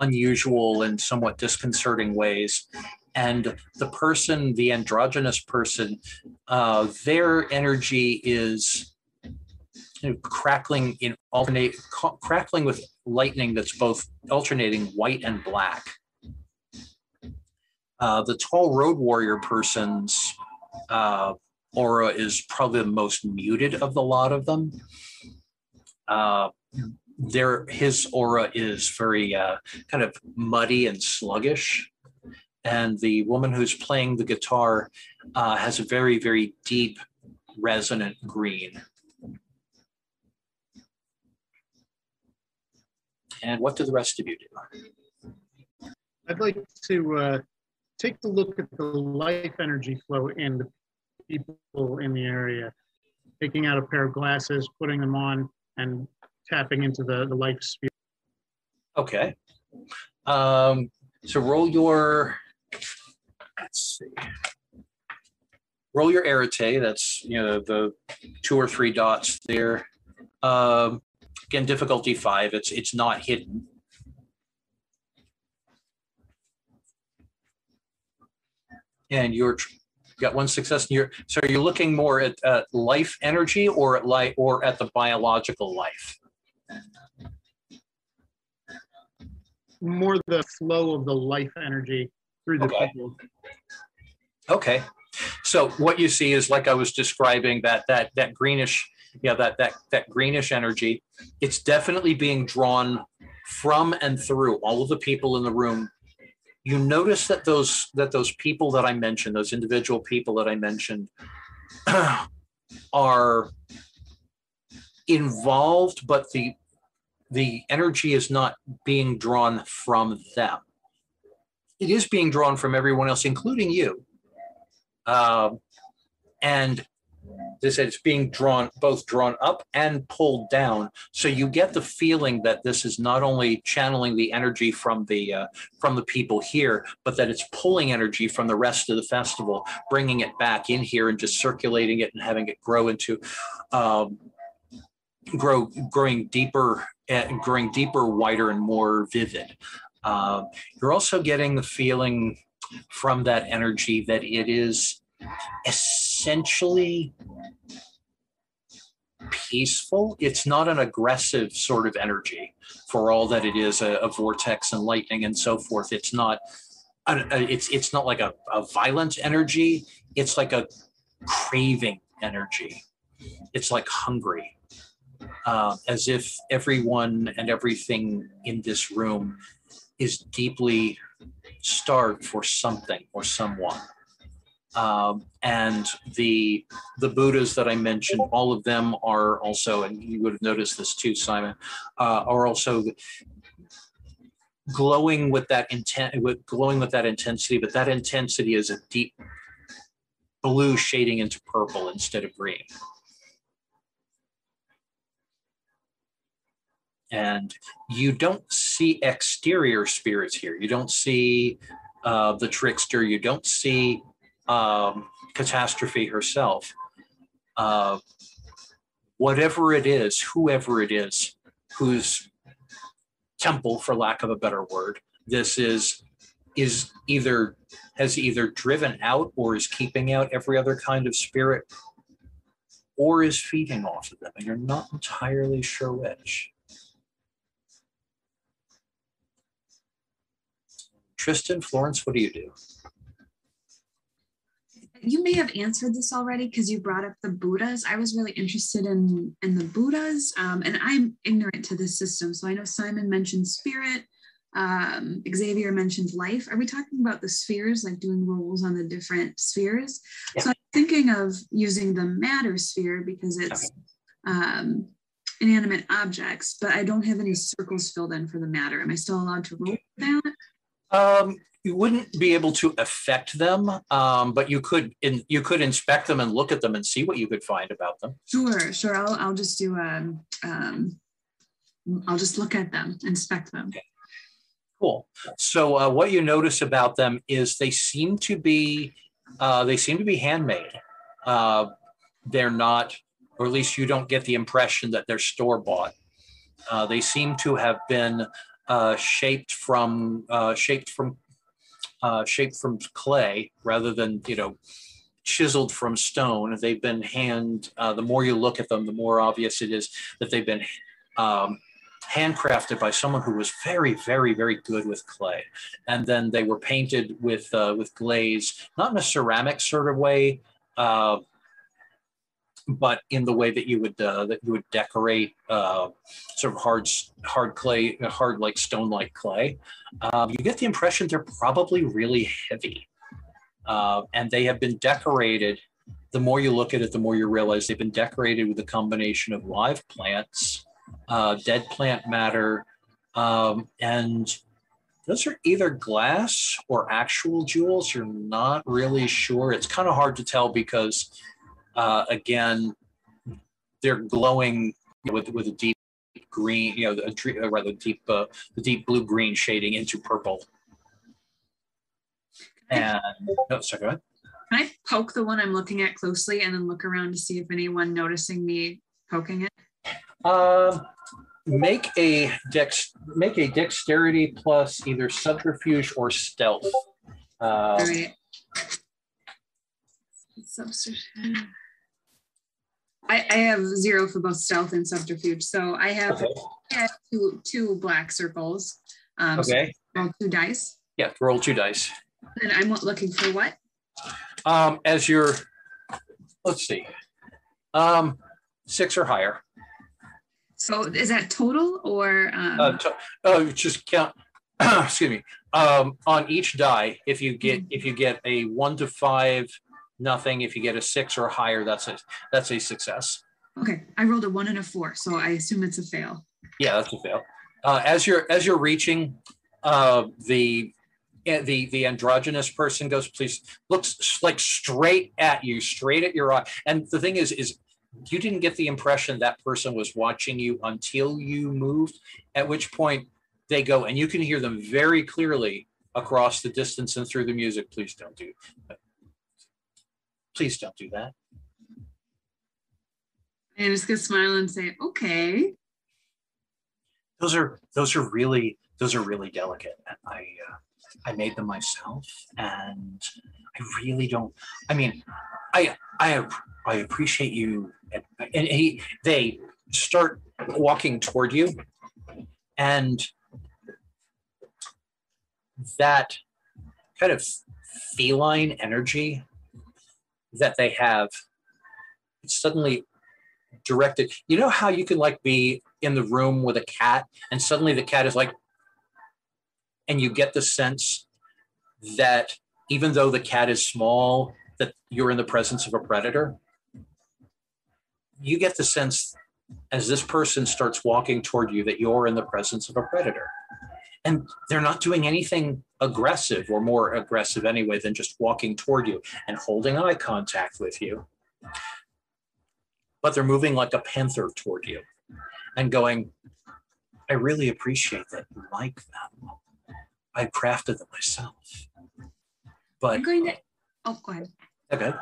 unusual and somewhat disconcerting ways. And the person, the androgynous person, uh, their energy is you know, crackling in alternate, crackling with lightning that's both alternating white and black. Uh, the tall road warrior person's uh, aura is probably the most muted of the lot of them. Uh, there, his aura is very uh, kind of muddy and sluggish. And the woman who's playing the guitar uh, has a very, very deep, resonant green. And what do the rest of you do? I'd like to uh, take a look at the life energy flow in the people in the area, taking out a pair of glasses, putting them on, and tapping into the, the life sphere. Okay. Um, so roll your, let's see. Roll your arete. That's, you know, the two or three dots there. Um, again, difficulty five. It's, it's not hidden. And you're, you got one success. And you're, so you're looking more at, at life energy or at life or at the biological life. More the flow of the life energy through the Okay. people. Okay. So what you see is like I was describing that that that greenish, yeah, that that that greenish energy. It's definitely being drawn from and through all of the people in the room. You notice that those that those people that I mentioned, those individual people that I mentioned, <clears throat> are involved, but the the energy is not being drawn from them. It is being drawn from everyone else, including you. Um, and they said it's being drawn both drawn up and pulled down. So you get the feeling that this is not only channeling the energy from the uh, from the people here but that it's pulling energy from the rest of the festival bringing it back in here and just circulating it and having it grow into um, grow growing deeper and growing deeper wider and more vivid. Uh, you're also getting the feeling from that energy that it is essentially peaceful. It's not an aggressive sort of energy for all that it is a, a vortex and lightning and so forth. It's not. A, a, it's it's not like a, a violent energy. It's like a craving energy. It's like hungry, uh, as if everyone and everything in this room is deeply starved for something or someone. Um, and the the Buddhas that I mentioned, all of them are also, and you would have noticed this too, Simon, uh, are also glowing with that intent, with glowing with that intensity. But that intensity is a deep blue shading into purple instead of green. And you don't see exterior spirits here. You don't see uh, the trickster. You don't see um, catastrophe herself. Uh, whatever it is, whoever it is, whose temple, for lack of a better word, this is, is either has either driven out or is keeping out every other kind of spirit or is feeding off of them. And you're not entirely sure which. Tristan, Florence, what do you do? You may have answered this already because you brought up the Buddhas. I was really interested in in the Buddhas, um, and I'm ignorant to this system. So I know Simon mentioned spirit. Um, Xavier mentioned life. Are we talking about the spheres, like doing rolls on the different spheres? Yeah. So I'm thinking of using the matter sphere because it's um, inanimate objects, but I don't have any circles filled in for the matter. Am I still allowed to roll that? Um, you wouldn't be able to affect them, um, but you could in, you could inspect them and look at them and see what you could find about them. Sure, sure. I'll I'll just do a um, um, I'll just look at them, inspect them. Okay. Cool. So uh, what you notice about them is they seem to be uh, they seem to be handmade. Uh, they're not, or at least you don't get the impression that they're store bought. Uh, they seem to have been uh, shaped from uh, shaped from uh, shaped from clay rather than you know chiseled from stone. They've been hand. Uh, the more you look at them, the more obvious it is that they've been um, handcrafted by someone who was very, very, very good with clay. And then they were painted with uh, with glaze, not in a ceramic sort of way, uh, but in the way that you would uh, that you would decorate uh, sort of hard hard clay, hard like stone like clay. Um, you get the impression they're probably really heavy, uh, and they have been decorated. The more you look at it, the more you realize they've been decorated with a combination of live plants, uh, dead plant matter, um, and those are either glass or actual jewels. You're not really sure. It's kind of hard to tell because uh, again, they're glowing with with a deep green, you know, a, uh, rather deep uh, the deep blue green shading into purple. And oh, sorry, go ahead. Can I poke the one I'm looking at closely and then look around to see if anyone noticing me poking it? Uh, make a dex make a dexterity plus either subterfuge or stealth. Uh, All right. Subterfuge. I, I have zero for both stealth and subterfuge. So I have, okay. I have two two black circles. Um, okay. So roll two dice. Yeah, roll two dice. And I'm looking for what? Um, as your, let's see, um, six or higher. So is that total or? Um... Uh, to, uh, just count. <clears throat> excuse me. Um, on each die, if you get mm-hmm. if you get a one to five nothing. If you get a six or higher, that's a that's a success. Okay, I rolled a one and a four, so I assume it's a fail. Yeah, that's a fail. Uh, as you're as you're reaching, uh, the the the androgynous person goes, please looks like straight at you, straight at your eye. And the thing is, is you didn't get the impression that person was watching you until you moved, at which point they go, and you can hear them very clearly across the distance and through the music. Please don't do please don't do that. And just gonna smile and say, okay. Those are those are really those are really delicate. I uh, I made them myself, and I really don't. I mean, I I I appreciate you. And, and he they start walking toward you, and that kind of feline energy that they have suddenly directed. You know how you can like be in the room with a cat and suddenly the cat is like, and you get the sense that even though the cat is small, that you're in the presence of a predator. You get the sense as this person starts walking toward you that you're in the presence of a predator. And they're not doing anything aggressive or more aggressive anyway than just walking toward you and holding eye contact with you. But they're moving like a panther toward you and going, I really appreciate that you like them. I crafted them myself. But I'm going to, oh, go ahead. Okay.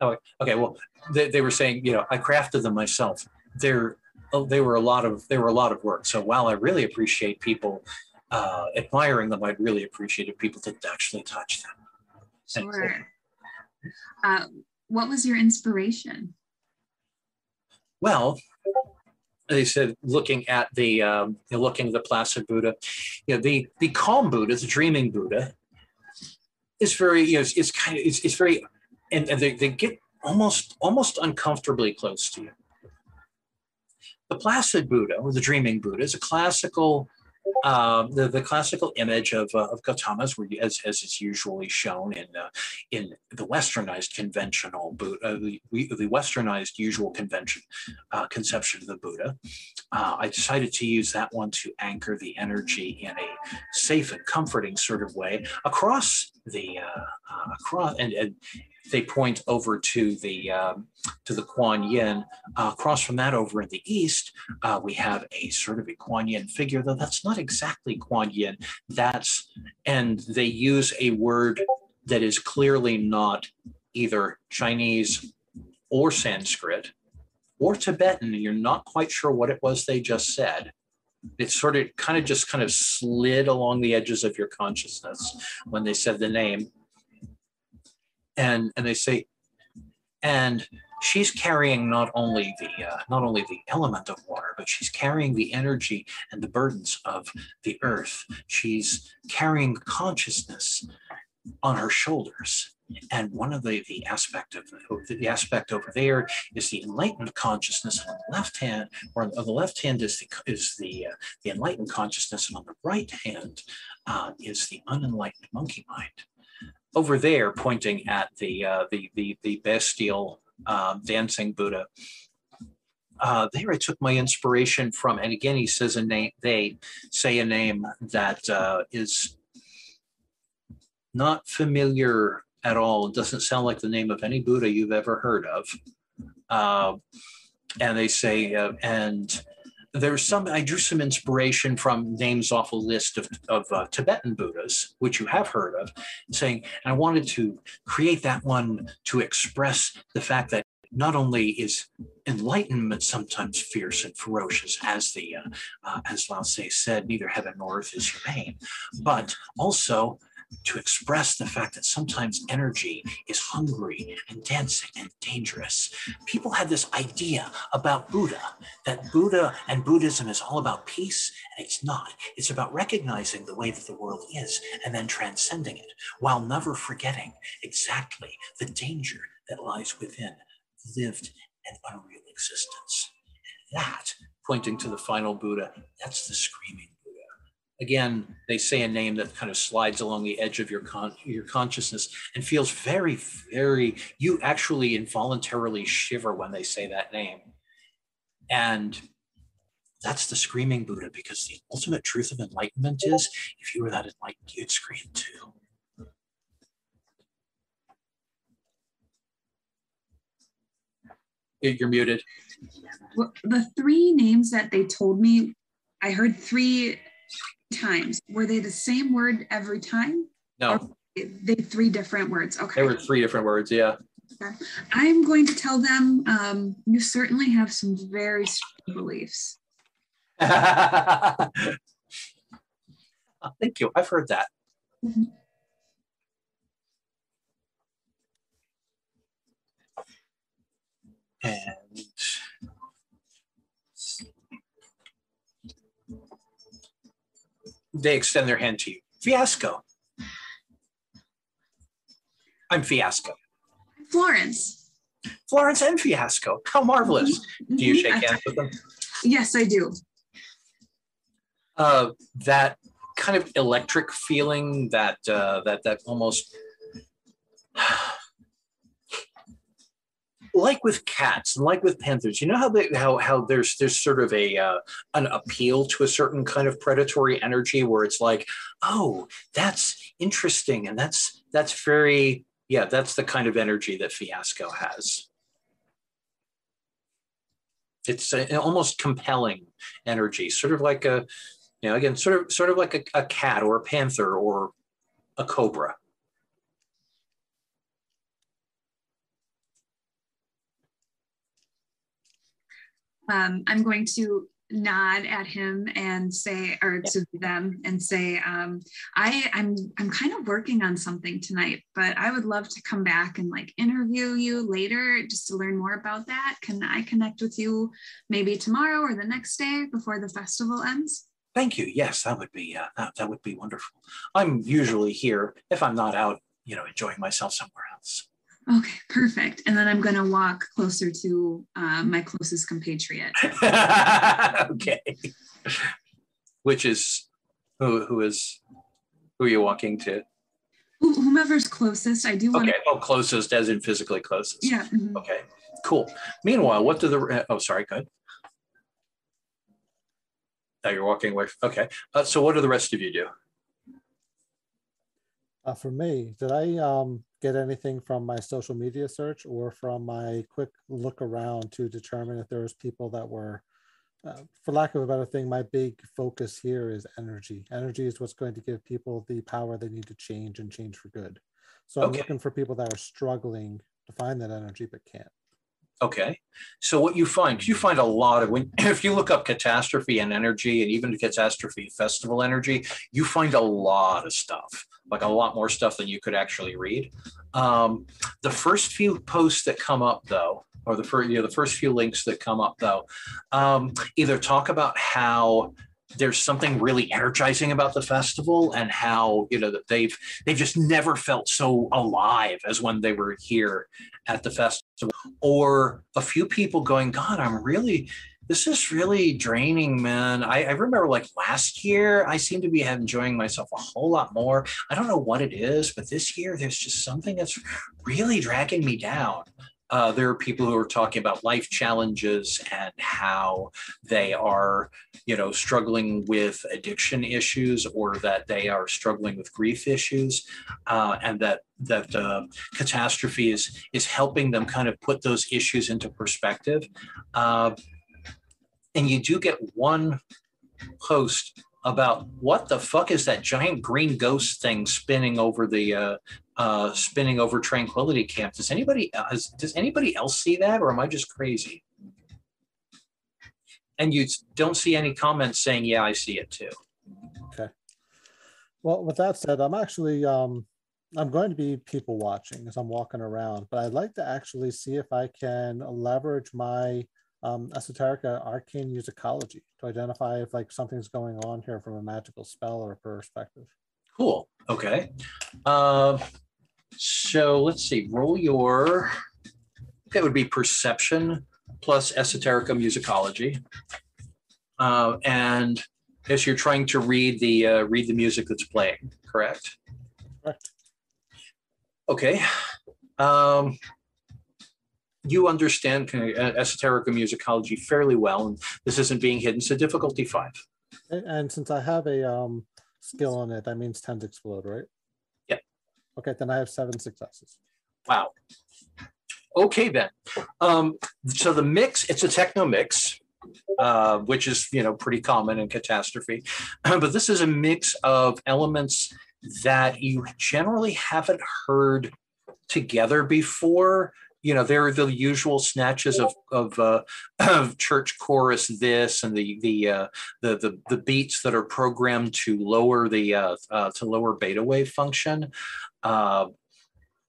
Oh, okay. Well, they, they were saying, you know, I crafted them myself. They're, they were a lot of, they were a lot of work. So while I really appreciate people uh, admiring them, I'd really appreciate if people didn't actually touch them. Sure. Uh, what was your inspiration? Well, they said looking at the um, you know, looking at the placid Buddha, you know, the the calm Buddha, the dreaming Buddha, is very you know it's, it's kind of it's, it's very and, and they, they get almost almost uncomfortably close to you. The placid Buddha or the dreaming Buddha is a classical um, the, the classical image of, uh, of Gautama's, where, as, as is usually shown in uh, in the westernized conventional Buddha, uh, the, the westernized usual convention uh, conception of the Buddha. Uh, I decided to use that one to anchor the energy in a safe and comforting sort of way across the uh, across and, and they point over to the um, to the Kuan Yin. Uh, across from that, over in the east, uh, we have a sort of a Kuan Yin figure, though that's not exactly Kuan Yin. That's and they use a word that is clearly not either Chinese or Sanskrit or Tibetan. You're not quite sure what it was they just said it sort of kind of just kind of slid along the edges of your consciousness when they said the name and and they say and she's carrying not only the uh, not only the element of water but she's carrying the energy and the burdens of the earth. She's carrying consciousness on her shoulders. And one of the, the aspect of the, aspect over there is the enlightened consciousness on the left hand or on the left hand is the is the uh, the enlightened consciousness and on the right hand uh, is the unenlightened monkey mind over there, pointing at the uh, the, the the bestial uh, dancing Buddha. Uh, there, I took my inspiration from, and again, he says a name. They say a name that uh, is not familiar at all. It doesn't sound like the name of any Buddha you've ever heard of. Uh, and they say, uh, and there's some i drew some inspiration from names off a list of, of uh, tibetan buddhas which you have heard of saying i wanted to create that one to express the fact that not only is enlightenment sometimes fierce and ferocious, as the uh, uh, as Lao Tse said, neither heaven nor earth is humane, but also to express the fact that sometimes energy is hungry and dancing and dangerous. People had this idea about Buddha that Buddha and Buddhism is all about peace, and it's not. It's about recognizing the way that the world is and then transcending it while never forgetting exactly the danger that lies within lived and unreal existence. And that, pointing to the final Buddha, that's the screaming again, they say a name that kind of slides along the edge of your con- your consciousness and feels very, very. You actually involuntarily shiver when they say that name, and that's the screaming Buddha because the ultimate truth of enlightenment is if you were that enlightened, you'd scream too. You're muted. Well, the three names that they told me, I heard three times. Were they the same word every time? No, They three different words. Okay. They were three different words. Yeah. Okay. I'm going to tell them um, you certainly have some very strong beliefs. <laughs> Thank you. I've heard that. Mhm. And they extend their hand to you. Fiasco. I'm Fiasco. Florence. Florence and Fiasco. How marvelous. Do you Mhm. shake hands with them? Yes, I do. uh, that kind of electric feeling that uh, that that almost like with cats and like with panthers you know how they how how there's there's sort of a uh, an appeal to a certain kind of predatory energy where it's like oh that's interesting and that's that's very yeah that's the kind of energy that fiasco has. It's an almost compelling energy sort of like a you know again sort of sort of like a, a cat or a panther or a cobra Um, I'm going to nod at him and say, or to them and say, um, I, I'm I'm kind of working on something tonight, but I would love to come back and like interview you later just to learn more about that. Can I connect with you maybe tomorrow or the next day before the festival ends? thank you yes that would be uh, that, that would be wonderful i'm usually here if i'm not out you know enjoying myself somewhere else Okay, perfect. And then I'm going to walk closer to uh, my closest compatriot. <laughs> okay which is who who is who are you walking to Wh- Whomever's closest, I do want okay to. oh closest as in physically closest Yeah. mhm. Okay, cool. Meanwhile, what do the oh sorry, good. Now you're walking away. Okay, uh, so what do the rest of you do? Uh, for me, did I um, get anything from my social media search or from my quick look around to determine if there was people that were, uh, for lack of a better thing, my big focus here is energy. Energy is what's going to give people the power they need to change and change for good. So I'm looking for people that are struggling to find that energy but can't. Okay, so what you find, you find a lot of when <laughs> if you look up catastrophe and energy, and even catastrophe festival energy, you find a lot of stuff, like a lot more stuff than you could actually read. Um, the first few posts that come up, though, or the first, you know, the first few links that come up, though, um, either talk about how there's something really energizing about the festival and how you know that they've they've just never felt so alive as when they were here at the festival. Or a few people going god i'm really this is really draining man. I, I remember like last year i seem to be enjoying myself a whole lot more. I don't know what it is but this year there's just something that's really dragging me down uh, there are people who are talking about life challenges and how they are you know struggling with addiction issues or that they are struggling with grief issues uh, and that that uh, catastrophe is is helping them kind of put those issues into perspective. Uh, and you do get one post about what the fuck is that giant green ghost thing spinning over the uh, uh, spinning over Tranquility Camp? Does anybody has, does anybody else see that, or am I just crazy? And you don't see any comments saying, "Yeah, I see it too." Okay. Well, with that said, I'm actually um, I'm going to be people watching as I'm walking around, but I'd like to actually see if I can leverage my um, esoterica arcane musicology to identify if like something's going on here from a magical spell or perspective. Cool. Okay. Uh, so let's see. Roll your. That would be perception plus esoterica musicology, uh, and as you're trying to read the uh, read the music that's playing, correct? Correct. Okay. Um, you understand kind of esoteric musicology fairly well, and this isn't being hidden. So difficulty five. And, and since I have a um, skill on it, that means 10 explode, right? Yep. Okay, then I have seven successes. Wow. Okay then. Um, so the mix, it's a techno mix, uh, which is you know pretty common in catastrophe, <clears throat> but this is a mix of elements that you generally haven't heard together before you know there are the usual snatches of of, uh, <clears throat> of church chorus this and the the, uh, the the the beats that are programmed to lower the uh, uh to lower beta wave function. Uh,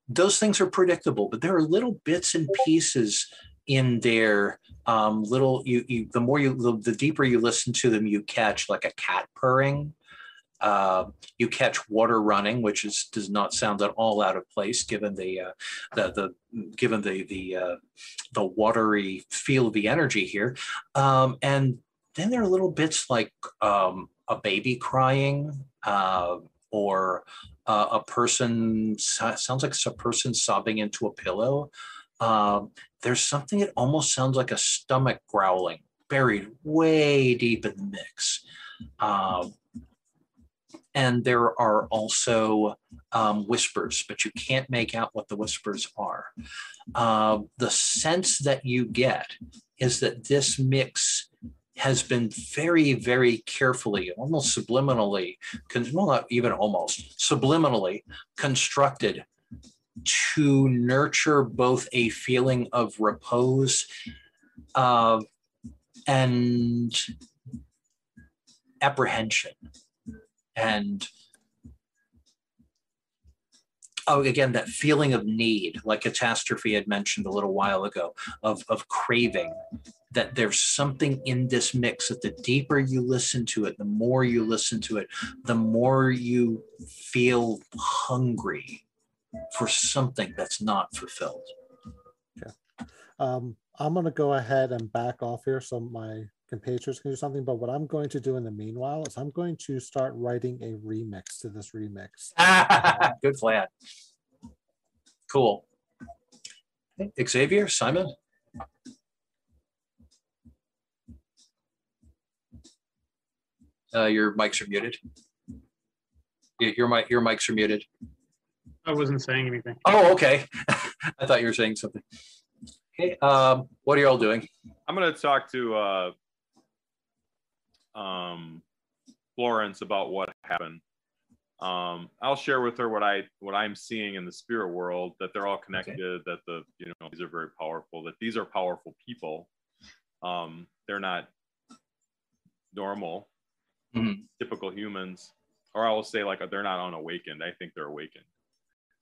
those things are predictable but there are little bits and pieces in there um, little you, you the more you the, the deeper you listen to them you catch like a cat purring uh, you catch water running, which is does not sound at all out of place given the uh, the, the given the the uh, the watery feel of the energy here. Um, and then there are little bits like um, a baby crying uh, or uh, a person sounds like a person sobbing into a pillow. Um, there's something that almost sounds like a stomach growling buried way deep in the mix. Um, and there are also um, whispers, but you can't make out what the whispers are. Uh, the sense that you get is that this mix has been very, very carefully, almost subliminally, well, not even almost, subliminally constructed to nurture both a feeling of repose uh, and apprehension and oh again that feeling of need like catastrophe had mentioned a little while ago of of craving that there's something in this mix that the deeper you listen to it the more you listen to it the more you feel hungry for something that's not fulfilled. Okay um, i'm going to go ahead and back off here so my compatriots can do something. But what I'm going to do in the meanwhile is I'm going to start writing a remix to this remix. <laughs> Good plan. Cool. Xavier, Simon. Uh, your mics are muted. Your mic, your mics are muted. I wasn't saying anything. Oh, okay. <laughs> I thought you were saying something. Okay. Um, what are you all doing? I'm going to talk to uh, um, Florence about what happened. Um, I'll share with her what I what I'm seeing in the spirit world that they're all connected. Okay. That the you know these are very powerful. That these are powerful people. Um, they're not normal, mm-hmm. typical humans, or I will say like they're not unawakened. I think they're awakened,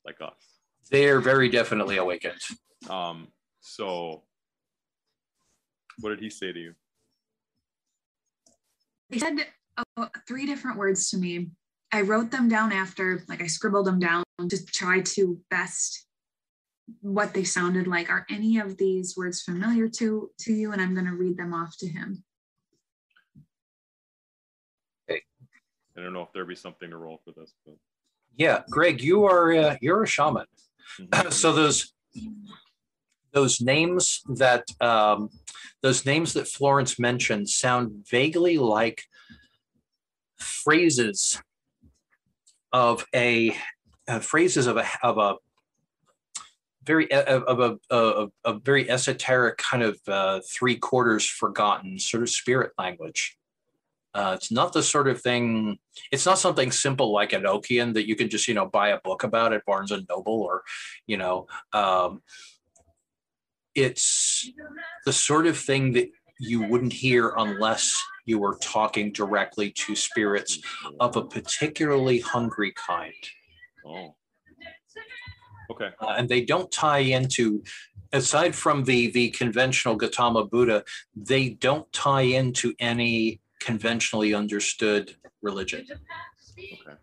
like us. They're very definitely awakened. Um, so, what did he say to you? They said uh, three different words to me. I wrote them down after, like I scribbled them down to try to best what they sounded like. Are any of these words familiar to to you? And I'm going to read them off to him. Okay. I don't know if there'd be something to roll for this, but yeah, Greg, you are uh, you're a shaman. Mm-hmm. <clears throat> so those those names that um, those names that Florence mentioned sound vaguely like phrases of a uh, phrases of a of a very of a, of a, a very esoteric kind of uh, three quarters forgotten sort of spirit language. Uh, it's not the sort of thing. It's not something simple like Enochian that you can just you know buy a book about at Barnes and Noble or you know. Um, it's the sort of thing that you wouldn't hear unless you were talking directly to spirits of a particularly hungry kind. Oh. Okay. Uh, and they don't tie into, aside from the the conventional Gautama Buddha, they don't tie into any conventionally understood religion. Okay.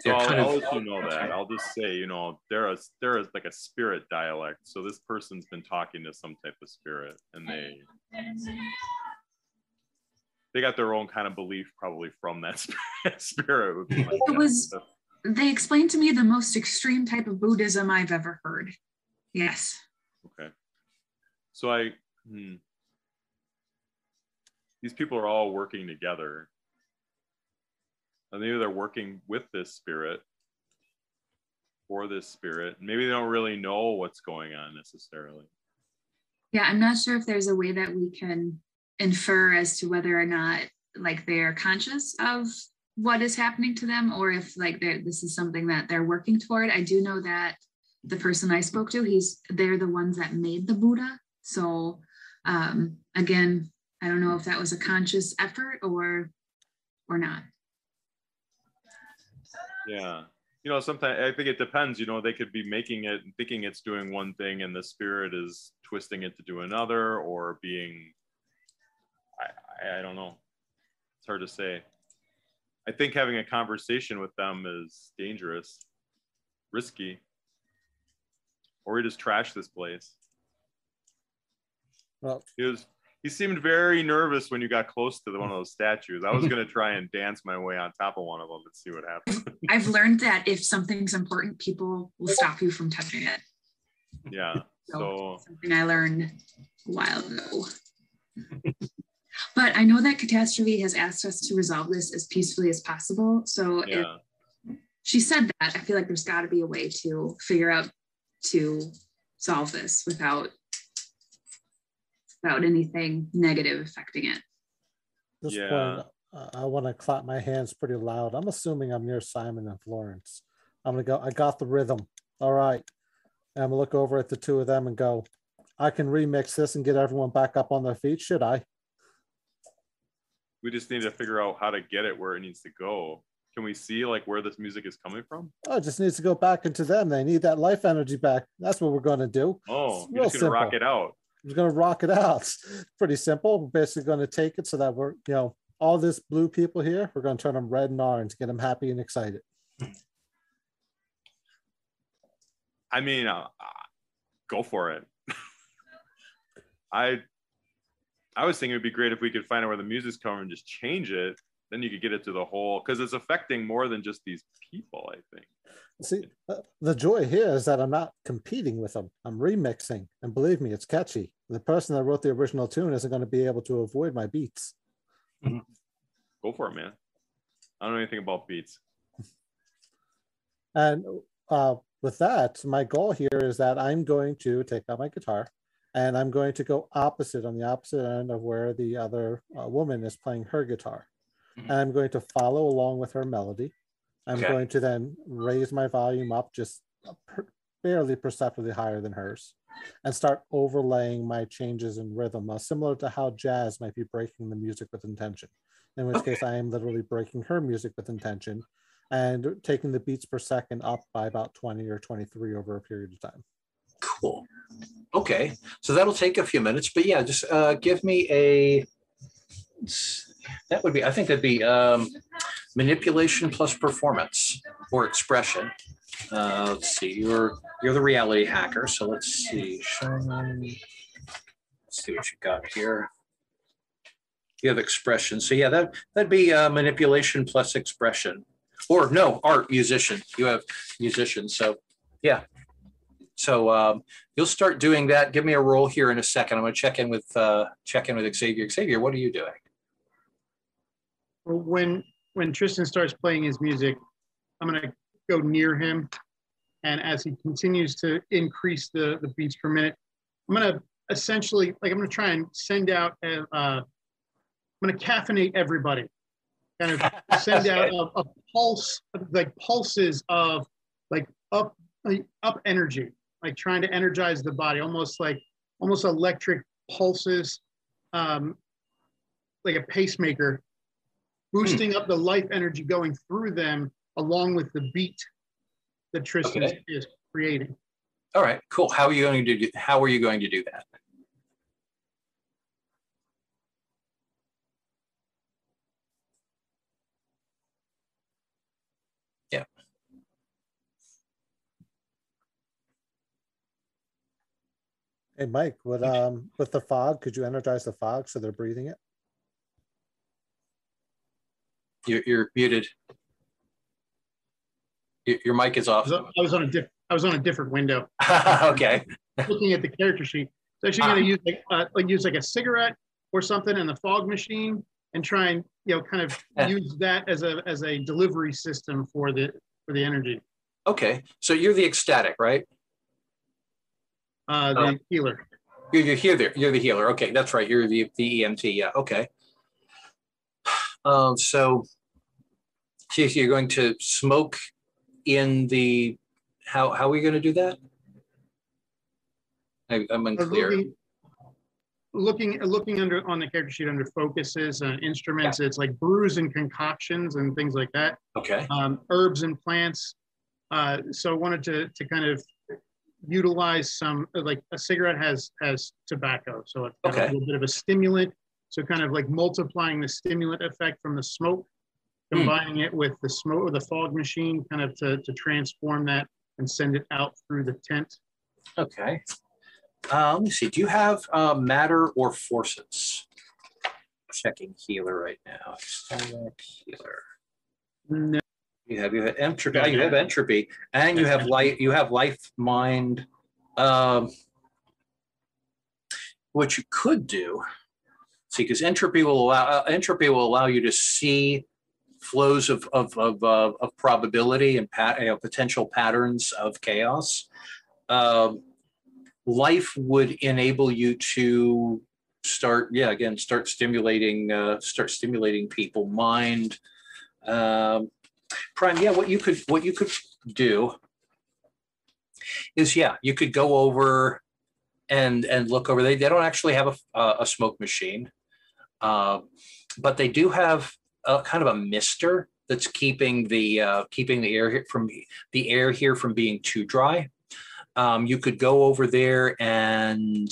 So I'll, I'll let you know that. I'll just say, you know, there is there is like a spirit dialect. So this person's been talking to some type of spirit, and they they got their own kind of belief probably from that <laughs> spirit. it was. They explained to me the most extreme type of Buddhism I've ever heard. Yes. Okay. So I, hmm. these people are all working together. And maybe they're working with this spirit for this spirit. Maybe they don't really know what's going on necessarily. Yeah, I'm not sure if there's a way that we can infer as to whether or not like they're conscious of what is happening to them or if like this is something that they're working toward. I do know that the person I spoke to, he's they're the ones that made the Buddha. So um, again, I don't know if that was a conscious effort or or not. Yeah. You know, sometimes I think it depends. You know, they could be making it and thinking it's doing one thing and the spirit is twisting it to do another or being, I, I, I don't know. It's hard to say. I think having a conversation with them is dangerous, risky, or we just trash this place. Well, he was he seemed very nervous when you got close to the, one of those statues. I was going <laughs> to try and dance my way on top of one of them and see what happens. I've learned that if something's important, people will stop you from touching it. Yeah. So, so something I learned a while ago. but I know that catastrophe has asked us to resolve this as peacefully as possible. So yeah. if she said that, I feel like there's got to be a way to figure out to solve this without without anything negative affecting it. This yeah. point, I want to clap my hands pretty loud. I'm assuming I'm near Simon and Florence. I'm gonna go. I got the rhythm. All right. And I'm gonna look over at the two of them and go. I can remix this and get everyone back up on their feet. Should I? We just need to figure out how to get it where it needs to go. Can we see like where this music is coming from? Oh, it just needs to go back into them. They need that life energy back. That's what we're going to do. Oh, you're just gonna rock it out. We're going to rock it out. <laughs> Pretty simple. We're basically going to take it so that we're, you know, all this blue people here, we're going to turn them red and orange, get them happy and excited. I mean, uh, go for it. <laughs> I I was thinking it'd be great if we could find out where the music's coming and just change it. Then you could get it to the whole because it's affecting more than just these people. I think. See, uh, the joy here is that I'm not competing with them. I'm remixing, and believe me, it's catchy. The person that wrote the original tune isn't going to be able to avoid my beats. Mm-hmm. Go for it, man. I don't know anything about beats. And uh, with that, my goal here is that I'm going to take out my guitar and I'm going to go opposite on the opposite end of where the other uh, woman is playing her guitar. Mm-hmm. And I'm going to follow along with her melody. I'm okay. going to then raise my volume up just per- barely perceptibly higher than hers and start overlaying my changes in rhythm, uh, similar to how jazz might be breaking the music with intention. In which okay. case, I am literally breaking her music with intention and taking the beats per second up by about 20 or 23 over a period of time. Cool. Okay, so that'll take a few minutes, but yeah, just uh, give me a. That would be. I think that'd be um, manipulation plus performance or expression. Uh, let's see. You're you're the reality hacker, so let's see. Let's see what you got here. You have expression. So yeah, that that'd be uh, manipulation plus expression, or no, art musician. You have musician. So yeah, so um, you'll start doing that. Give me a roll here in a second. I'm going to check in with uh, check in with Xavier. Xavier, what are you doing? When when Tristan starts playing his music, I'm going to go near him, and as he continues to increase the the beats per minute, I'm going to essentially like I'm going to try and send out. A, uh, I'm going to caffeinate everybody, kind of <laughs> send out a, a pulse, like pulses of like up up energy like trying to energize the body, almost like almost electric pulses, um, like a pacemaker, boosting up the life energy going through them along with the beat that Tristan okay. is creating. All right, cool. How are you going to do? How are you going to do that? Yeah. Hey, Mike, with um with the fog, could you energize the fog so they're breathing it? You're, you're muted. Your, your mic is off. I was on a different. I was on a different window. <laughs> okay. Looking at the character sheet. So actually going to use like, uh, like use like a cigarette or something in the fog machine and try and you know kind of use that as a as a delivery system for the for the energy. Okay, so you're the ecstatic, right? Uh, the Oh. healer. You're, you're healer. You're the healer. Okay, that's right. You're the, the EMT. Yeah. Okay. Um, so, so you're going to smoke in the. How how are we going to do that? I, I'm Uh, unclear. Looking, looking looking under on the character sheet under focuses and instruments, it's like brews and concoctions and things like that. Okay. um, herbs and plants. Uh, so I wanted to, to kind of utilize some, like a cigarette has, has tobacco. So it's Okay. a little bit of a stimulant. So kind of like multiplying the stimulant effect from the smoke, Hmm. combining it with the smoke or the fog machine kind of to, to transform that and send it out through the tent. Okay. Uh, let me see. Do you have uh, matter or forces? Checking healer right now. Ecstatic healer. No, You have you have entropy. oh, You have entropy, and you have light. You have life mind. Um, what you could do, see, because entropy will allow uh, entropy will allow you to see flows of of of, uh, of probability and pat, you know, potential patterns of chaos. Um, life would enable you to start, yeah, again, start stimulating, uh, start stimulating people mind. Um, Prime, yeah, what you could what you could do is yeah, you could go over and and look over. They they don't actually have a a, a smoke machine, uh, but they do have a kind of a mister that's keeping the uh, keeping the air here from the air here from being too dry. Um, you could go over there and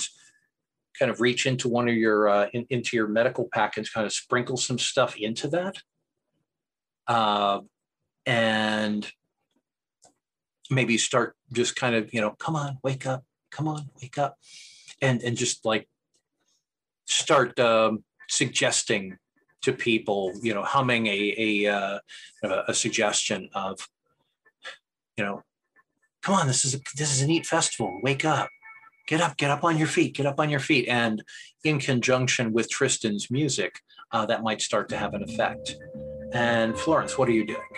kind of reach into one of your uh, in, into your medical pack and kind of sprinkle some stuff into that. Uh, and maybe start just kind of you know come on wake up come on wake up and and just like start um, suggesting to people you know humming a a, uh, a suggestion of you know come on this is a, this is a neat festival. Wake up. Get up get up on your feet get up on your feet. And in conjunction with tristan's music uh, that might start to have an effect. And florence what are you doing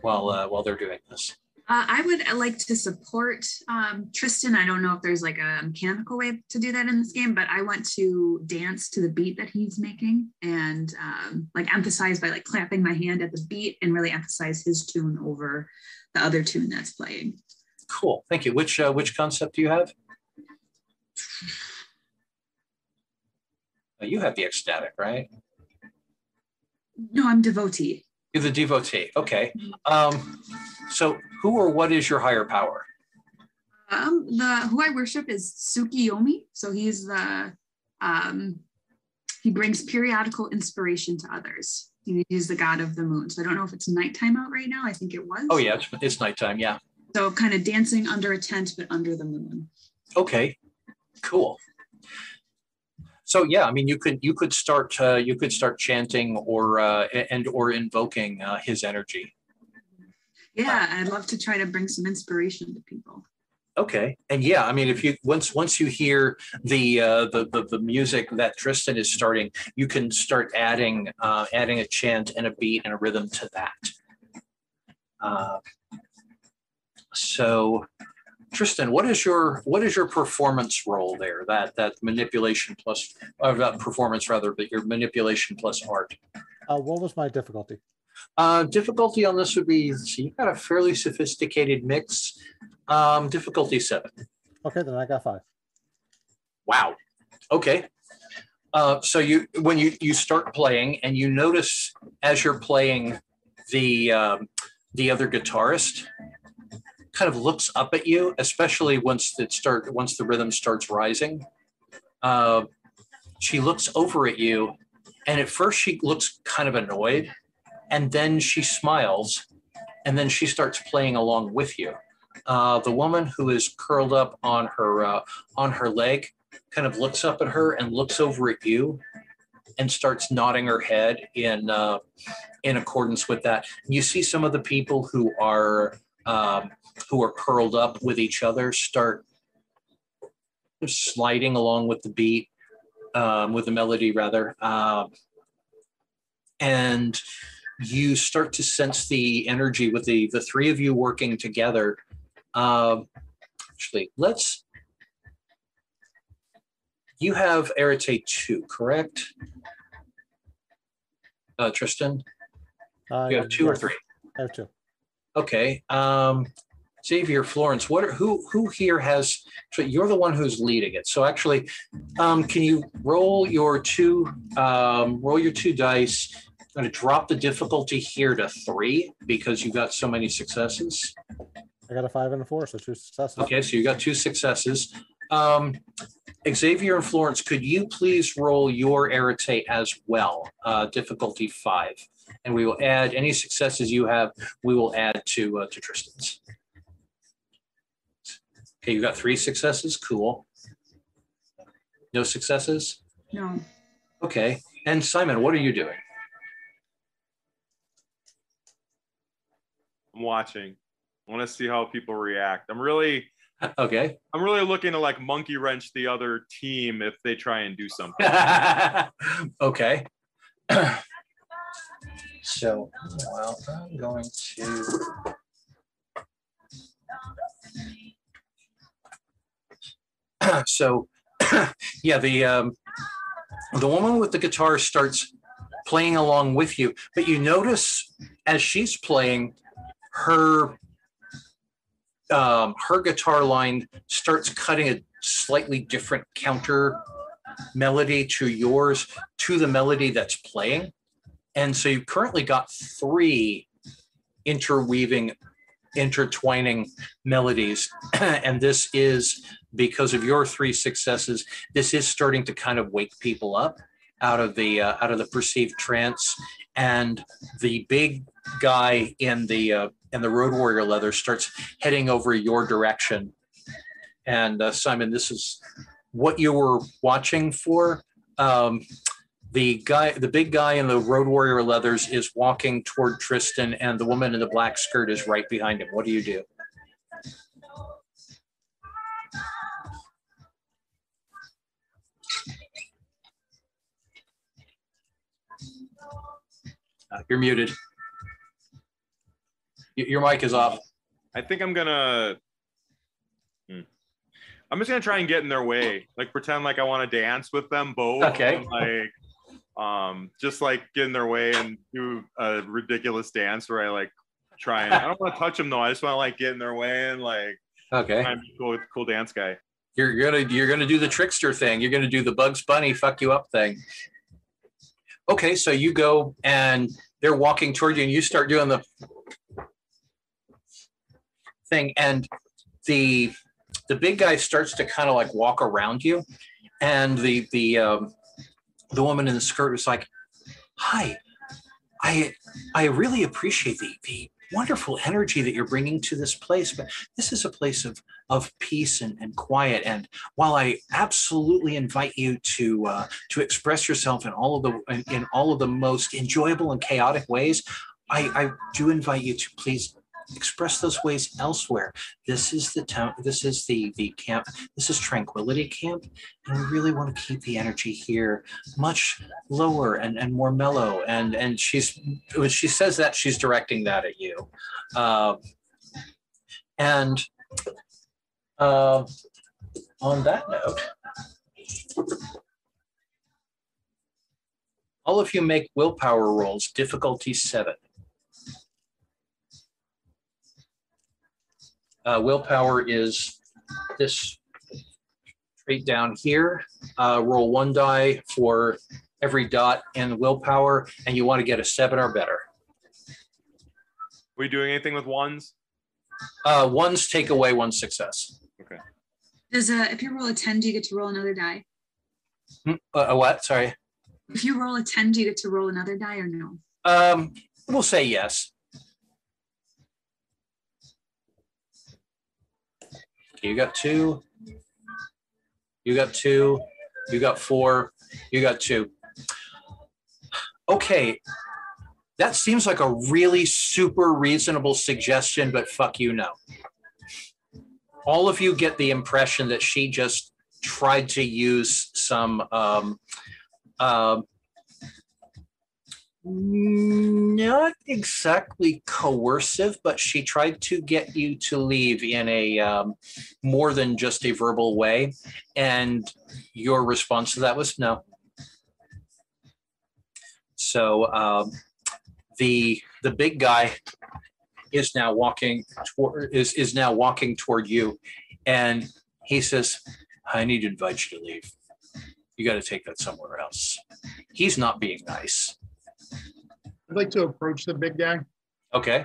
while uh, while they're doing this Uh, I would like to support um, Tristan. I don't know if there's like a mechanical way to do that in this game, but I want to dance to the beat that he's making and um, like emphasize by like clapping my hand at the beat and really emphasize his tune over the other tune that's playing. Cool. Thank you. Which uh, which concept do you have? <sighs> Uh, You have the ecstatic, right? No, I'm devotee. You're the devotee. Okay. Um, so who or what is your higher power? Um, the who I worship is Tsukiyomi. So he's the um, he brings periodical inspiration to others. He's the god of the moon. So I don't know if it's nighttime out right now. I think it was. Oh yeah, it's, it's nighttime. Yeah. So kind of dancing under a tent, but under the moon. Okay. Cool. So yeah, I mean, you could you could start uh, you could start chanting or uh, and or invoking uh, his energy. Yeah, I'd love to try to bring some inspiration to people. Okay, and yeah, I mean, if you once once you hear the uh, the, the the music that Tristan is starting, you can start adding uh, adding a chant and a beat and a rhythm to that. Uh, so, Tristan, what is your what is your performance role there? That that manipulation plus or that performance rather, but your manipulation plus art. Uh, what was my difficulty? Uh, difficulty on this would be so you got a fairly sophisticated mix. Um, difficulty seven. Okay, then I got five. Wow. Okay. Uh, so you when you you start playing and you notice as you're playing the um, the other guitarist kind of looks up at you, especially once it start once the rhythm starts rising. Uh, she looks over at you, and at first she looks kind of annoyed, and then she smiles, and then she starts playing along with you. Uh, the woman who is curled up on her uh, on her leg kind of looks up at her and looks over at you and starts nodding her head in uh, in accordance with that. You see some of the people who are um, who are curled up with each other start sliding along with the beat, um, with the melody rather. Um, and you start to sense the energy with the the three of you working together. Um, actually, let's. You have Arete two, correct? Uh, Tristan, Uh, you have two or three. I have two. Okay. Um, Xavier Florence, what are, who who here has? So you're the one who's leading it. So actually, um, can you roll your two um, roll your two dice? I'm going to drop the difficulty here to three because you've got so many successes. I got a five and a four, so two successes. Okay, so you got two successes. Um, Xavier and Florence, could you please roll your Arete as well? Uh, difficulty five, and we will add any successes you have. We will add to uh, to Tristan's. Okay, you got three successes. Cool. No successes. No. Okay, and Simon, what are you doing? I'm watching. I want to see how people react. I'm really, <laughs> Okay. I'm really looking to like monkey wrench the other team if they try and do something. <laughs> okay. <clears throat> so, well, I'm going to. <clears throat> so, <clears throat> yeah, the um, the woman with the guitar starts playing along with you, but you notice as she's playing, her um, her guitar line starts cutting a slightly different counter melody to yours to the melody that's playing. And so you've currently got three interweaving, intertwining melodies. <clears throat> and this is because of your three successes, this is starting to kind of wake people up out of the uh, out of the perceived trance. And the big guy in the uh, in the road warrior leather starts heading over your direction. And uh, Simon, this is what you were watching for. Um, the guy, the big guy in the road warrior leathers is walking toward Tristan, and the woman in the black skirt is right behind him. What do you do? Uh, you're muted. Y- Your mic is off. I think I'm gonna. Hmm. I'm just gonna try and get in their way, like pretend like I want to dance with them both. Okay. and, like, um, just like get in their way and do a ridiculous dance where I like try and I don't want to touch them though. I just want to like get in their way and like Okay. be cool, cool dance guy. You're gonna you're gonna do the trickster thing. You're gonna do the Bugs Bunny fuck you up thing. Okay, so you go and they're walking toward you, and you start doing the thing, and the the big guy starts to kind of like walk around you, and the the um, the woman in the skirt is like, "Hi, I I really appreciate the the wonderful energy that you're bringing to this place, but this is a place of of peace and, and quiet. And while I absolutely invite you to uh, to express yourself in all of the in, in all of the most enjoyable and chaotic ways, I, I do invite you to please express those ways elsewhere. This is the town. This is the the camp. This is Tranquility Camp, and we really want to keep the energy here much lower and, and more mellow. And and she's when she says that, she's directing that at you. Um, and uh, on that note, all of you make willpower rolls, difficulty seven. Uh, willpower is this trait down here. Uh, roll one die for every dot in willpower, and you want to get a seven or better. Are we doing anything with ones? Uh, ones take away one success. Okay. Does uh, if you roll a 10, do you get to roll another die? Hmm, Uh, a what? Sorry. If you roll a 10, do you get to roll another die or no? Um, we'll say yes. You got two. You got two. You got four. You got two. Okay. That seems like a really super reasonable suggestion, but fuck you, no. All of you get the impression that she just tried to use some um, um, not exactly coercive, but she tried to get you to leave in a um, more than just a verbal way. And your response to that was no. So um, the the big guy is now walking toward is is now walking toward you, and he says, "I need to invite you to leave. You got to take that somewhere else." He's not being nice. I'd like to approach the big guy. Okay.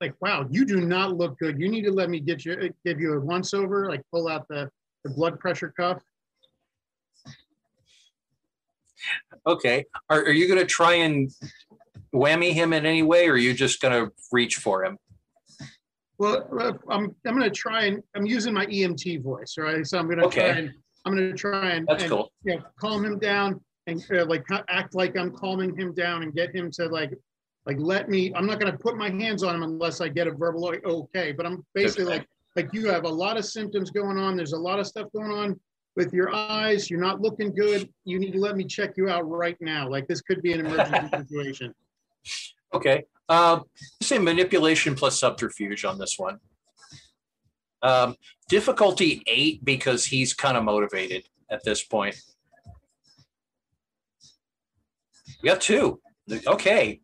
Like, wow, you do not look good. You need to let me get you, give you a once over, like pull out the, the blood pressure cuff. Okay. Are, are you going to try and whammy him in any way, or are you just going to reach for him? Well, uh, I'm, I'm gonna try and, I'm using my EMT voice, right? So I'm gonna try and, I'm gonna try and. That's and, cool. You know, calm him down and uh, like act like I'm calming him down and get him to like, like, let me, I'm not gonna put my hands on him unless I get a verbal, like, okay, but I'm basically like, like you have a lot of symptoms going on. There's a lot of stuff going on with your eyes. You're not looking good. You need to let me check you out right now. Like this could be an emergency <laughs> situation. Okay. Um, say manipulation plus subterfuge on this one. Um, difficulty eight because he's kind of motivated at this point. You got two. Okay.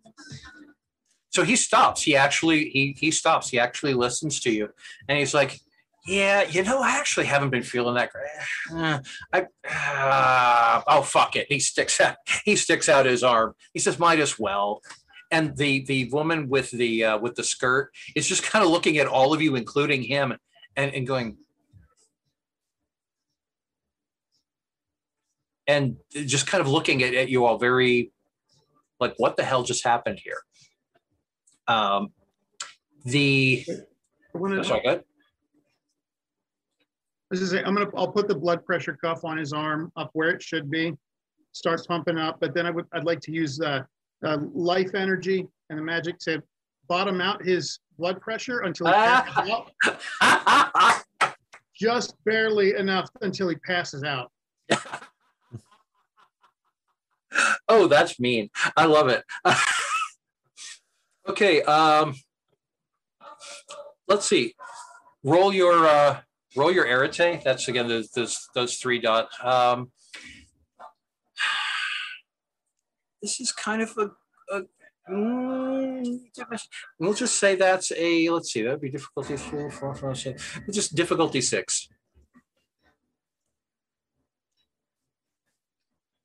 So he stops. He actually he he stops. He actually listens to you, and he's like, "Yeah, you know, I actually haven't been feeling that great. <sighs> I uh, oh fuck it." He sticks out. He sticks out his arm. He says, "Might as well." and the the woman with the uh, with the skirt is just kind of looking at all of you, including him, and, and going, and just kind of looking at, at you all very like, what the hell just happened here? Um, the I wanna- sorry, go ahead. This is it. I'm gonna, I'll put the blood pressure cuff on his arm up where it should be, start pumping up, but then I would, I'd like to use the, uh, life energy and the magic to bottom out his blood pressure until he passes <laughs> out, just barely enough until he passes out. <laughs> oh, that's mean. I love it. <laughs> okay, um, let's see. Roll your uh, roll your arete. That's again those those, those three dots. Um, <sighs> this is kind of a, a mm, we'll just say that's a let's see that'd be difficulty four four four six just difficulty six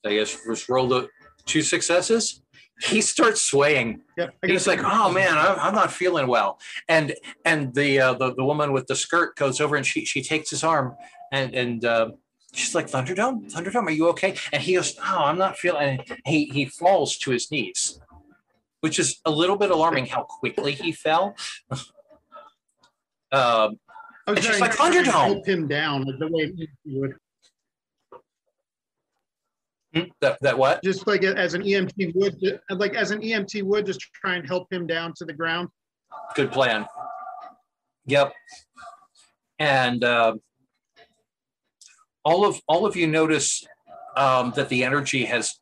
I guess just rolled the two successes. He starts swaying. Yep. I like, "Oh man, I'm, I'm not feeling well." And and the, uh, the the woman with the skirt goes over and she she takes his arm and and uh, she's like, "Thunderdome, Thunderdome, are you okay?" And he goes, "Oh, I'm not feeling." And he he falls to his knees, which is a little bit alarming how quickly he fell. <laughs> um, I was and she's like, "Thunderdome." Help him down the way you would, that that what? just like as an EMT would, like as an EMT would, just try and help him down to the ground. Good plan. Yep. And uh, all of all of you notice um, that the energy has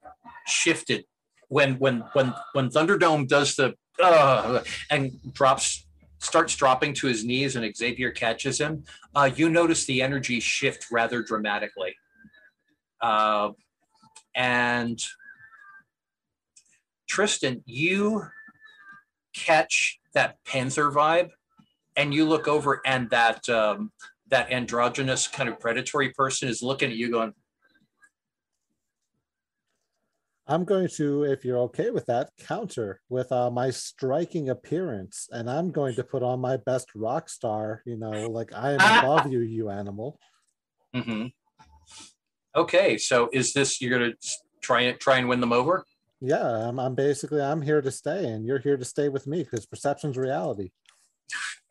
shifted when when when when Thunderdome does the uh, and drops starts dropping to his knees and Xavier catches him. Uh, you notice the energy shift rather dramatically. And Tristan, you catch that panther vibe and you look over and that um, that androgynous kind of predatory person is looking at you going I'm going to, if you're okay with that, counter with uh, my striking appearance, and I'm going to put on my best rock star. You know, like I am <laughs> above you, you animal. hmm okay so is this you're gonna try and try and win them over Yeah, I'm, I'm basically I'm here to stay, and you're here to stay with me because perception's reality.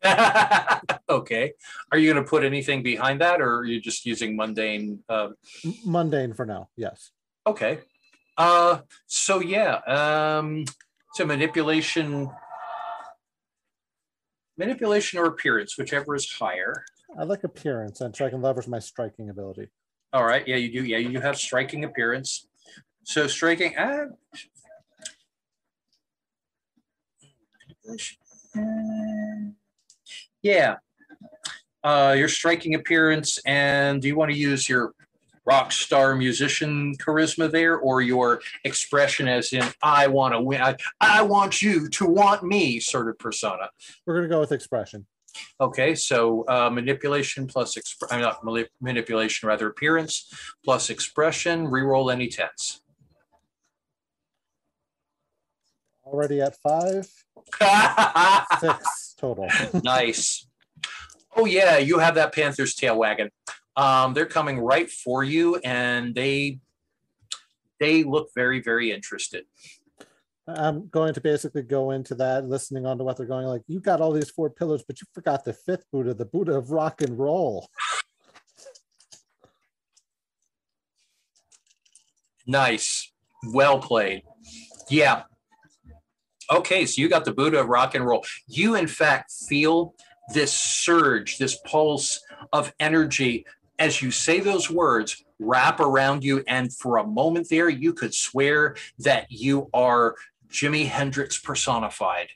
<laughs> okay are you gonna put anything behind that or are you just using mundane uh, mundane for now. Yes. Okay. Uh, so yeah, um, so manipulation, manipulation or appearance, whichever is higher. I like appearance, and so I can leverage my striking ability. All right. Yeah, you do. Yeah, you have striking appearance. So striking. Uh, yeah. Uh, your striking appearance, and do you want to use your rock star musician charisma there, or your expression as in "I want to win," I, I want you to want me sort of persona? We're gonna go with expression. Okay, so uh, manipulation plus exp- I'm not mali- manipulation, rather appearance plus expression. Reroll any tens. Already at five, <laughs> six total. nice. Oh yeah, you have that panther's tail wagon. Um, they're coming right for you, and they they look very very interested. I'm going to basically go into that, listening on to what they're going like. You got all these four pillars, but you forgot the fifth Buddha, the Buddha of rock and roll. Nice, well played. Yeah. Okay, so you got the Buddha of rock and roll. You in fact feel this surge, this pulse of energy as you say those words wrap around you. And for a moment there, you could swear that you are Jimi Hendrix personified.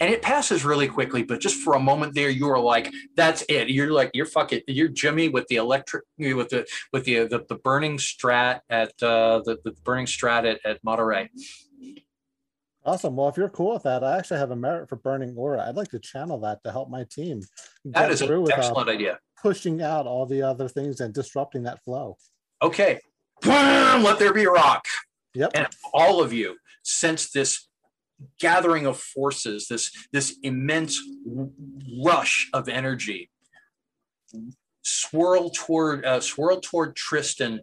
And it passes really quickly, but just for a moment there, you are like, "That's it." You're like, "You're fucking, you're Jimi with the electric, with the with the the, the burning strat at uh, the the burning strat at, at Monterey." Awesome. Well, if you're cool with that, I actually have a merit for burning aura. I'd like to channel that to help my team. That is an excellent idea. Pushing out all the other things and disrupting that flow. Okay, let there be a rock. Yep. and all of you sense this gathering of forces this this immense rush of energy. Swirl toward uh, swirl toward tristan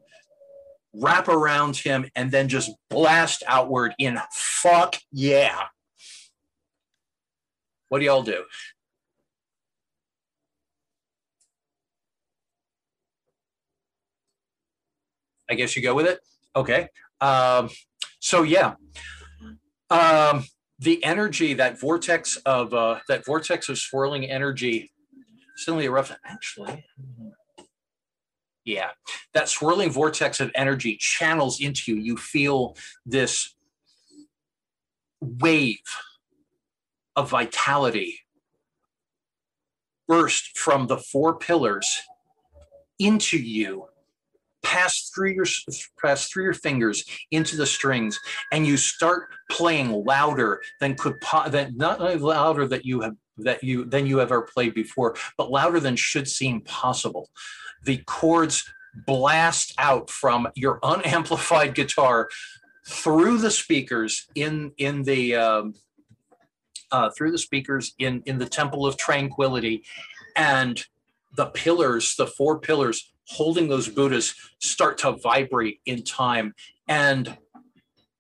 wrap around him and then just blast outward in fuck yeah. What do y'all do? I guess you go with it? Okay um, so yeah, um, the energy, that vortex of uh, that vortex of swirling energy, suddenly erupt. Actually, yeah, that swirling vortex of energy channels into you. You feel this wave of vitality burst from the four pillars into you pass through your pass through your fingers into the strings and you start playing louder than could po- than not louder that you have that you than you have ever played before but louder than should seem possible. The chords blast out from your unamplified guitar through the speakers in in the um, uh, through the speakers in in the temple of tranquility and the pillars the four pillars holding those Buddhas start to vibrate in time. And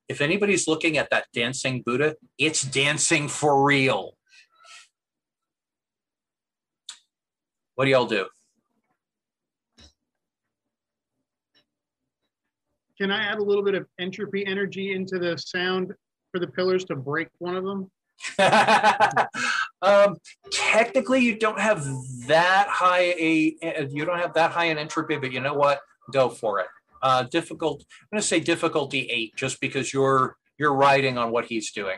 if anybody's looking at that dancing Buddha, it's dancing for real. What do y'all do? Can I add a little bit of entropy energy into the sound for the pillars to break one of them? <laughs> um, technically, you don't have that high a you don't have that high an entropy, but you know what? Go for it. Uh, difficult. I'm going to say difficulty eight, just because you're you're riding on what he's doing.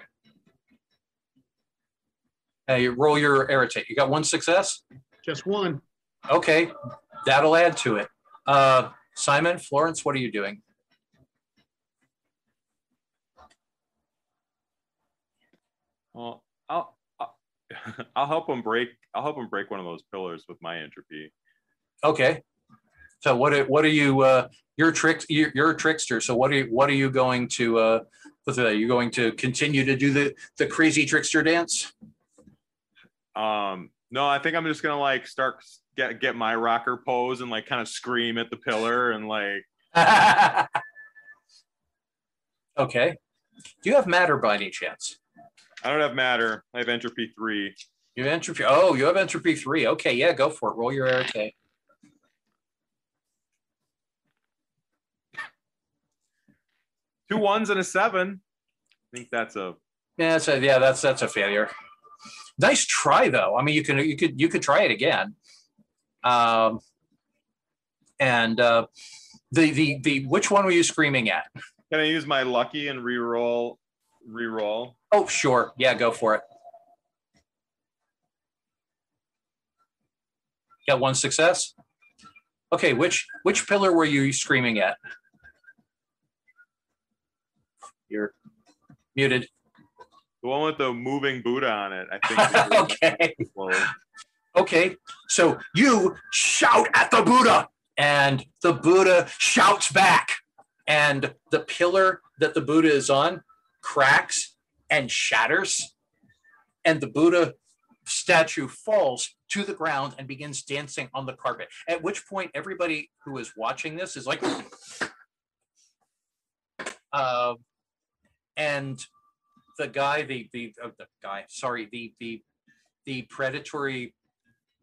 Uh, you roll your arete. You got one success. Just one. Okay, that'll add to it. Uh, Simon, Florence, what are you doing? Well, I'll <laughs> I'll, help him break. I'll help him break one of those pillars with my entropy. Okay. So what are, what are you uh you're a trick you're, you're a trickster. So what are you what are you going to uh what's that? Are you going to continue to do the the crazy trickster dance? Um, no, I think I'm just gonna like start get get my rocker pose and like kind of scream at the pillar and like. <laughs> okay. Do you have matter by any chance? I don't have matter. I have entropy three. You have entropy. Oh, you have entropy three. Okay, yeah, go for it. Roll your arete. Two ones and a seven. I think that's a Yeah, that's a, yeah, that's that's a failure. nice try though. I mean, you can you could you could try it again. Um, and uh, the the the which one were you screaming at? Can I use my lucky and re-roll? Re-roll. Oh, sure. Yeah, go for it. Got one success. Okay, which which pillar were you screaming at? You're muted. The one with the moving Buddha on it. I think. <laughs> okay. Okay. So you shout at the Buddha, and the Buddha shouts back, and the pillar that the Buddha is on cracks and shatters, and the Buddha statue falls to the ground and begins dancing on the carpet. At which point, everybody who is watching this is like, <clears throat> uh, and the guy, the the uh, the guy, sorry, the the the predatory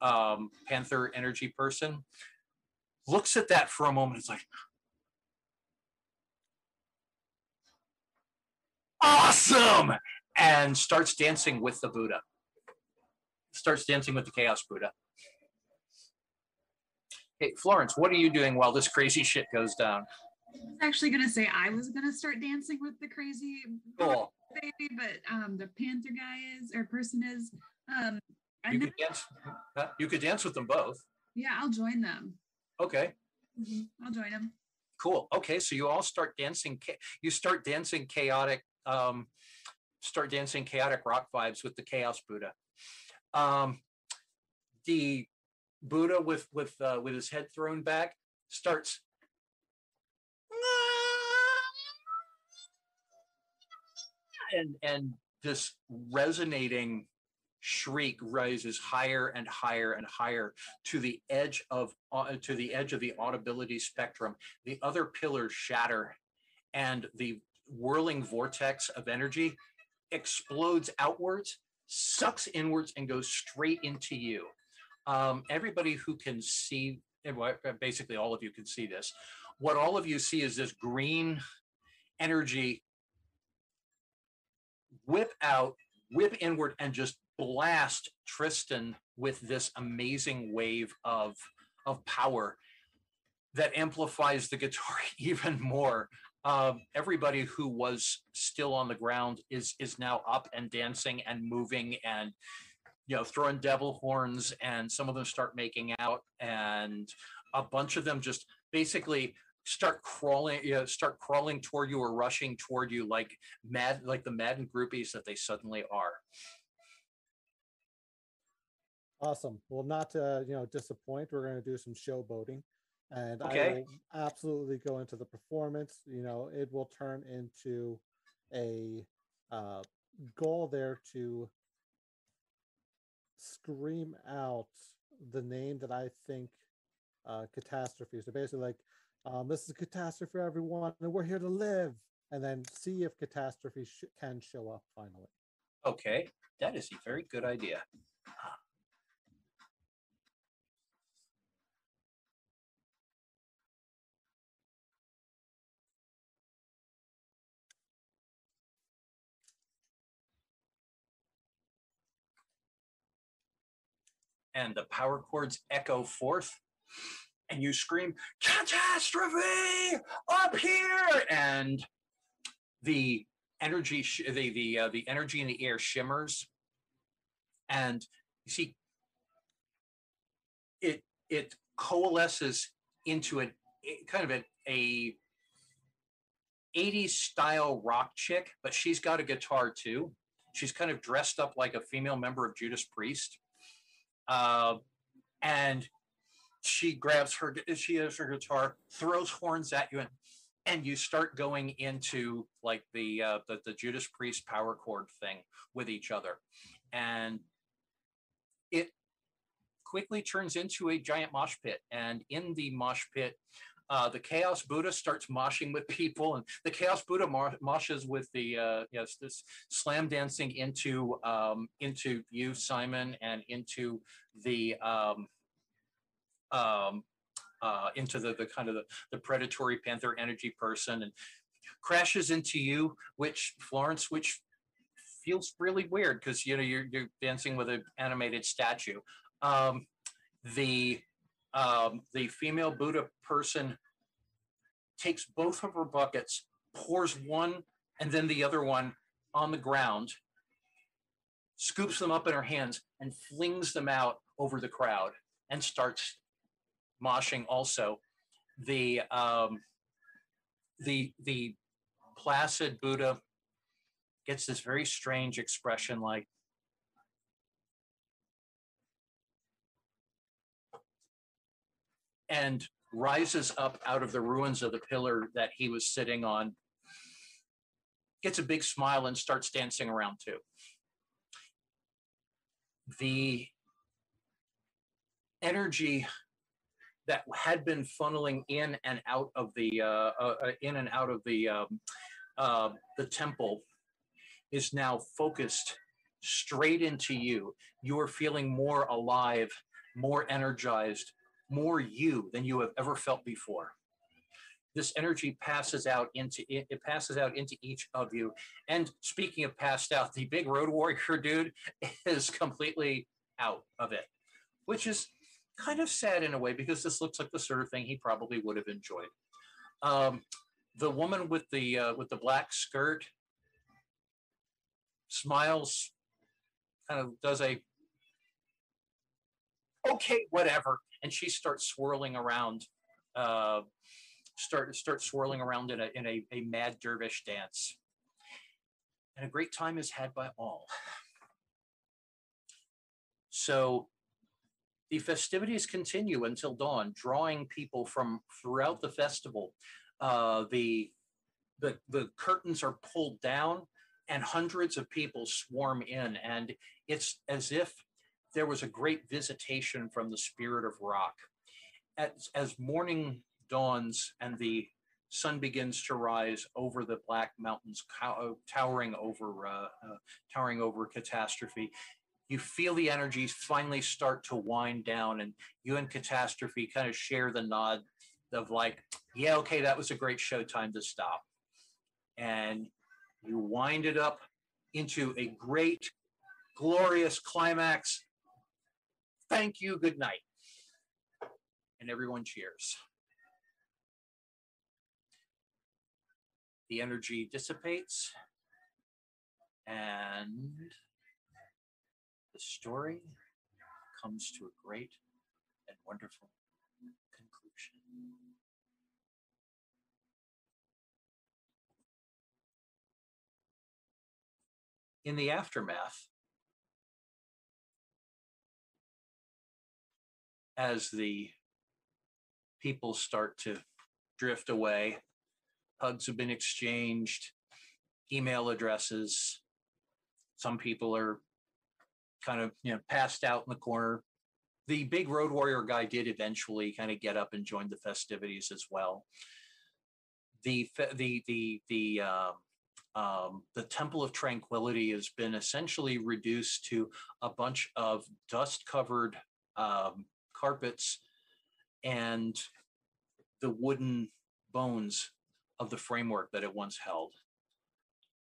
um, panther energy person looks at that for a moment. It's like, awesome, and starts dancing with the Buddha. Starts dancing with the Chaos Buddha. Hey, Florence, what are you doing while this crazy shit goes down? I was actually gonna say I was gonna start dancing with the crazy Cool. baby, but um, the panther guy is or person is. Um, You could dance. huh? You could dance with them both. yeah, I'll join them. Okay. Mhm, I'll join them. Cool. Okay, so you all start dancing. You start dancing chaotic. Um, start dancing chaotic rock vibes with the Chaos Buddha. Um, the Buddha with with uh, with his head thrown back starts. And and this resonating shriek rises higher and higher and higher to the edge of uh, to the edge of the audibility spectrum the other pillars shatter and the whirling vortex of energy explodes outwards sucks inwards and goes straight into you um, everybody who can see basically all of you can see this what all of you see is this green energy whip out whip inward and just blast Tristan with this amazing wave of of power that amplifies the guitar <laughs> even more. Um, everybody who was still on the ground is is now up and dancing and moving and you know throwing devil horns and some of them start making out and a bunch of them just basically start crawling you know, start crawling toward you or rushing toward you like mad like the maddened groupies that they suddenly are Awesome. Well, not to you know disappoint, we're going to do some showboating, and Okay. I will absolutely go into the performance. You know, it will turn into a uh, goal there to scream out the name that I think uh, catastrophe. So basically, like um, this is a catastrophe for everyone, and we're here to live. And then see if catastrophe sh- can show up finally. Okay, that is a very good idea. And the power chords echo forth, and you scream, "Catastrophe! Up here!" And the energy, sh- the the uh, the energy in the air shimmers, and you see it it coalesces into a- kind of a, a 80s style rock chick but she's got a guitar too. She's kind of dressed up like a female member of judas priest uh, and she grabs her she has her guitar throws horns at you and and you start going into like the uh, the, the judas priest power chord thing with each other and it quickly turns into a giant mosh pit. And in the mosh pit, uh, the Chaos Buddha starts moshing with people, and the Chaos Buddha mo- moshes with the uh, yes, this slam dancing into um, into you, Simon, and into the um, um, uh, into the the kind of the, the predatory panther energy person, and crashes into you, which Florence, which feels really weird because you know you're you're dancing with an animated statue. Um, the um, the female Buddha person takes both of her buckets, pours one and then the other one on the ground, scoops them up in her hands, and flings them out over the crowd and starts moshing also. The um, the the placid Buddha gets this very strange expression like and rises up out of the ruins of the pillar that he was sitting on, gets a big smile and starts dancing around too. The energy that had been funneling in and out of the uh, uh, uh in and out of the um, uh, the temple is now focused straight into you. You are feeling more alive, more energized, more you than you have ever felt before. This energy passes out into it, it passes out into each of you. And speaking of passed out, the big road warrior <laughs> dude is completely out of it, which is kind of sad in a way because this looks like the sort of thing he probably would have enjoyed. Um, the woman with the uh, with the black skirt smiles, kind of does a okay, whatever, and she starts swirling around, uh, start start swirling around in a in a, a mad dervish dance, and a great time is had by all. So the festivities continue until dawn, drawing people from throughout the festival. Uh, the, the, the curtains are pulled down and hundreds of people swarm in. And it's as if there was a great visitation from the spirit of rock. As, as morning dawns and the sun begins to rise over the Black Mountains, towering over, uh, uh, towering over catastrophe you feel the energies finally start to wind down and you and catastrophe kind of share the nod of like yeah okay that was a great show time to stop and you wind it up into a great glorious climax thank you good night and everyone cheers the energy dissipates and the story comes to a great and wonderful conclusion. In the aftermath, as the people start to drift away, hugs have been exchanged, email addresses. Some people are kind of you know passed out in the corner. The big road warrior guy did eventually kind of get up and join the festivities as well. The the the the um, um, the Temple of Tranquility has been essentially reduced to a bunch of dust covered um, carpets and the wooden bones of the framework that it once held.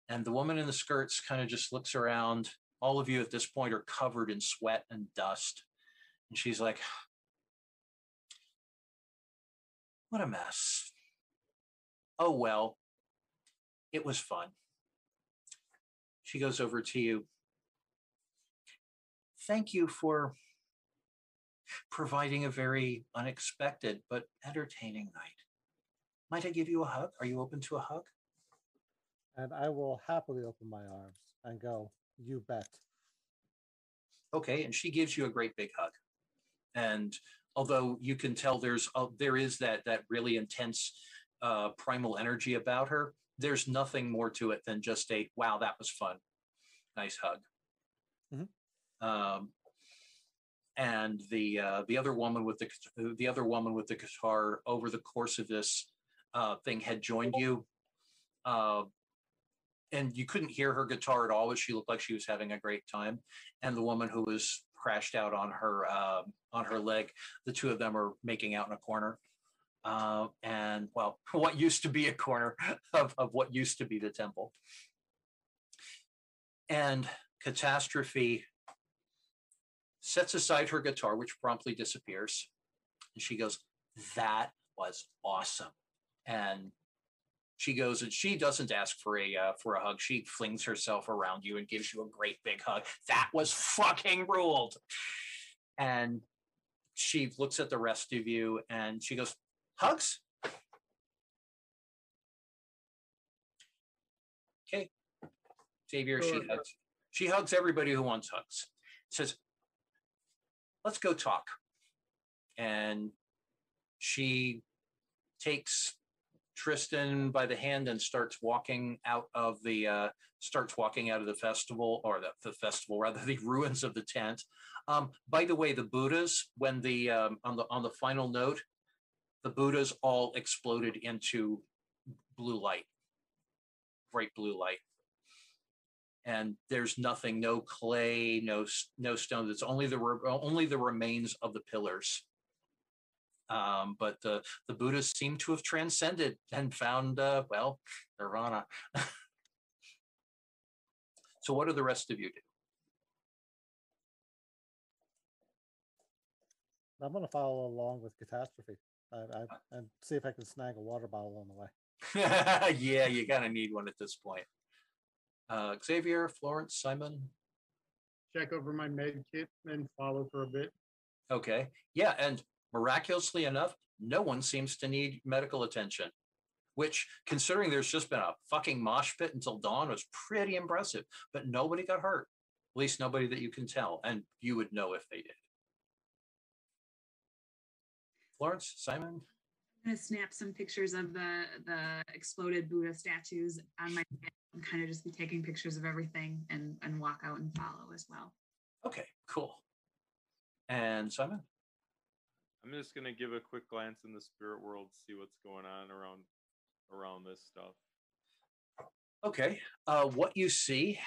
And the woman in the skirts kind of just looks around all of you at this point are covered in sweat and dust. And she's like, What a mess. Oh, well, it was fun. She goes over to you. Thank you for providing a very unexpected but entertaining night. Might I give you a hug? Are you open to a hug? And I will happily open my arms and go, you bet. Okay, and she gives you a great big hug. And although you can tell there's uh, there is that that really intense uh, primal energy about her, there's nothing more to it than just a wow, that was fun, nice hug. Mm-hmm. Um, and the uh, the other woman with the the other woman with the guitar over the course of this uh, thing had joined you. Uh, and you couldn't hear her guitar at all, but she looked like she was having a great time. And the woman who was crashed out on her uh, on her leg, the two of them are making out in a corner. Uh, and well, <laughs> what used to be a corner of, of what used to be the temple. And Catastrophe sets aside her guitar, which promptly disappears. And she goes, That was awesome. And she goes and she doesn't ask for a uh, for a hug. She flings herself around you and gives you a great big hug. That was fucking ruled. And she looks at the rest of you and she goes, "Hugs." Okay, Xavier. She hugs. She hugs everybody who wants hugs. Says, "Let's go talk." And she takes Tristan by the hand and starts walking out of the uh, starts walking out of the festival or the, the festival rather <laughs> the ruins of the tent. Um, by the way, the Buddhas when the um, on the on the final note, the Buddhas all exploded into blue light, bright blue light, and there's nothing, no clay, no no stone. It's only the only the remains of the pillars um, but the, the Buddhists seem to have transcended and found, uh, well, nirvana. <laughs> so, what do the rest of you do? I'm going to follow along with catastrophe I, I, and see if I can snag a water bottle on the way. <laughs> yeah, you kind of need one at this point. Uh, Xavier, Florence, Simon. Check over my med kit and follow for a bit. Okay. Yeah, and miraculously enough, no one seems to need medical attention, which, considering there's just been a fucking mosh pit until dawn, was pretty impressive. But nobody got hurt, at least nobody that you can tell, and you would know if they did. Florence, Simon. I'm gonna snap some pictures of the the exploded Buddha statues on my and kind of just be taking pictures of everything and and walk out and follow as well. Okay, cool. And Simon. I'm just gonna give a quick glance in the spirit world, see what's going on around around this stuff. Okay. Uh, what you see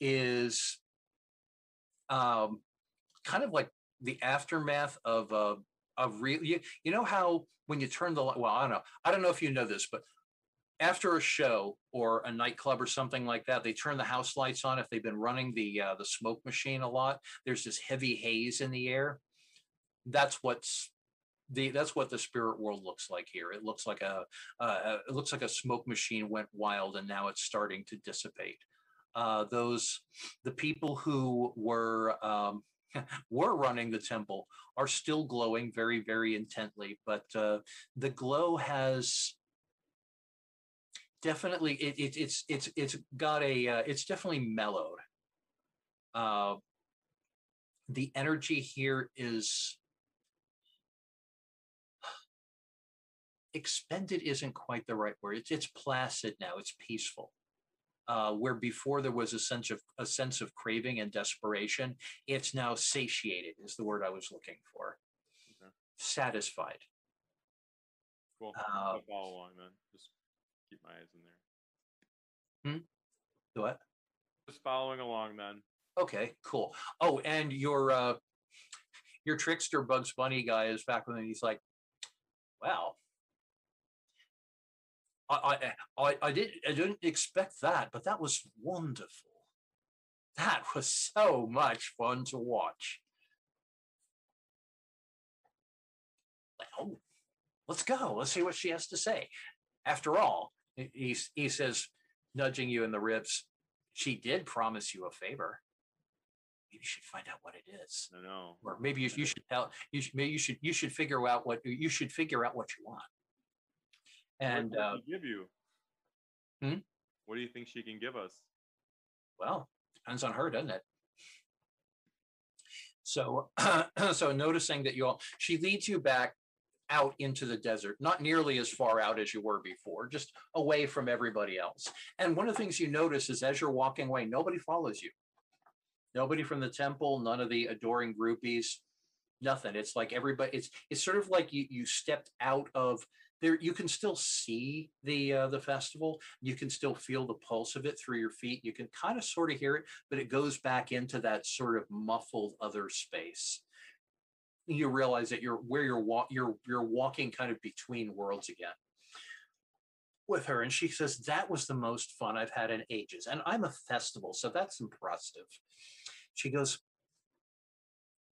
is um, kind of like the aftermath of uh, of real. You, you know how when you turn the light well, I don't know. I don't know if you know this, but after a show or a nightclub or something like that, they turn the house lights on. If they've been running the uh, the smoke machine a lot, there's this heavy haze in the air. That's what's the that's what the spirit world looks like here. It looks like a uh, it looks like a smoke machine went wild and now it's starting to dissipate. Uh, those the people who were um, <laughs> were running the temple are still glowing very very intently, but uh, the glow has definitely it, it, it's it's it's got a uh, it's definitely mellowed. Uh, the energy here is <sighs> expended isn't quite the right word. It's, it's placid now. It's peaceful. Uh, where before there was a sense of a sense of craving and desperation, it's now satiated. Is the word I was looking for. Okay. Satisfied. Cool. Uh, I'll follow along then. Just keep my eyes in there. Hmm. What? Just following along then. Okay. Cool. Oh, and your uh, your trickster Bugs Bunny guy is back when he's like, "Well, I, I, I, did, I didn't expect that, but that was wonderful. That <laughs> was so much fun to watch. Well, let's go. Let's see what she has to say. After all, he, he says, nudging you in the ribs, she did promise you a favor. Maybe you should find out what it is. I know. Or maybe you, you should tell you should maybe you should you should figure out what you should figure out what you want. And what uh, give you? Hmm? What do you think she can give us? Well, depends on her, doesn't it? So, <clears throat> so noticing that you all, she leads you back out into the desert, not nearly as far out as you were before, just away from everybody else. And one of the things you notice is as you're walking away, nobody follows you. Nobody from the temple, none of the adoring groupies, nothing. It's like everybody. It's it's sort of like you you stepped out of there you can still see the uh, the festival you can still feel the pulse of it through your feet you can kind of sort of hear it but it goes back into that sort of muffled other space. You realize that you're where you're you're you're walking kind of between worlds again. With her and she says that was the most fun i've had in ages and i'm a festival so that's impressive. She goes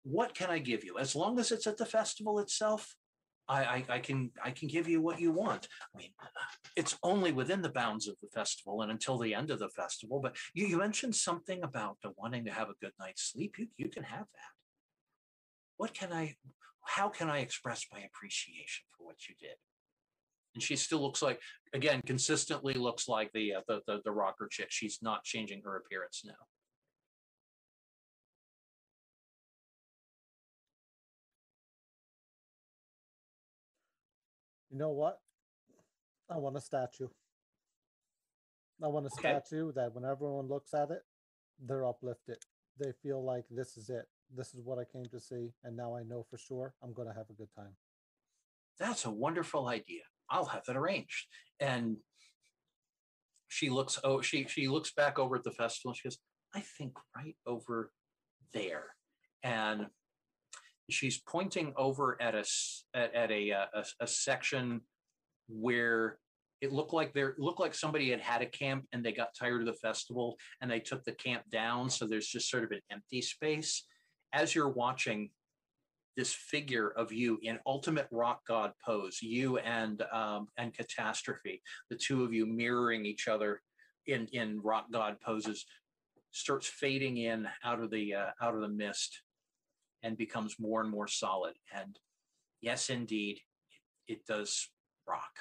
what can i give you? As long as it's at the festival itself I, I, I can I can give you what you want. I mean, it's only within the bounds of the festival and until the end of the festival. But you, you mentioned something about the wanting to have a good night's sleep. You you can have that. What can I? How can I express my appreciation for what you did? And she still looks like, again, consistently looks like the uh, the, the the rocker chick. She's not changing her appearance now. You know what? I want a statue. I want a Okay. statue that when everyone looks at it, they're uplifted. They feel like this is it. This is what I came to see. And now I know for sure I'm going to have a good time. That's a wonderful idea. I'll have that arranged. And she looks oh she she looks back over at the festival and she goes, I think right over there. And she's pointing over at a at, at a, uh, a a section where it looked like there looked like somebody had had a camp and they got tired of the festival and they took the camp down. So there's just sort of an empty space. As you're watching this figure of you in ultimate rock god pose you and um, and catastrophe the two of you mirroring each other in in rock god poses starts fading in out of the uh, out of the mist and becomes more and more solid and yes indeed it, it does rock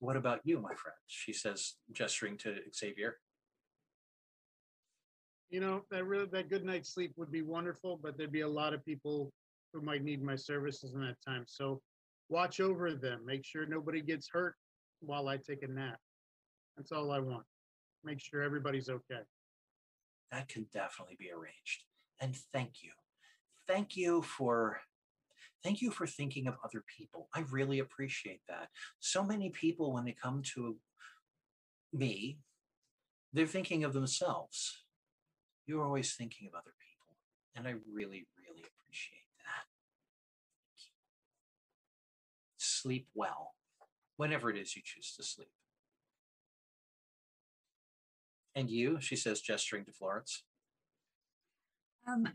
what about you my friend she says gesturing to xavier You know, that really, that good night's sleep would be wonderful, but there'd be a lot of people who might need my services in that time. So watch over them. Make sure nobody gets hurt while I take a nap. That's all I want. Make sure everybody's okay. that can definitely be arranged and thank you. Thank you for thank you for thinking of other people. I really appreciate that. So many people when they come to me they're thinking of themselves. You're always thinking of other people and i really really appreciate that. Sleep well whenever it is you choose to sleep. And you she says gesturing to florence Um,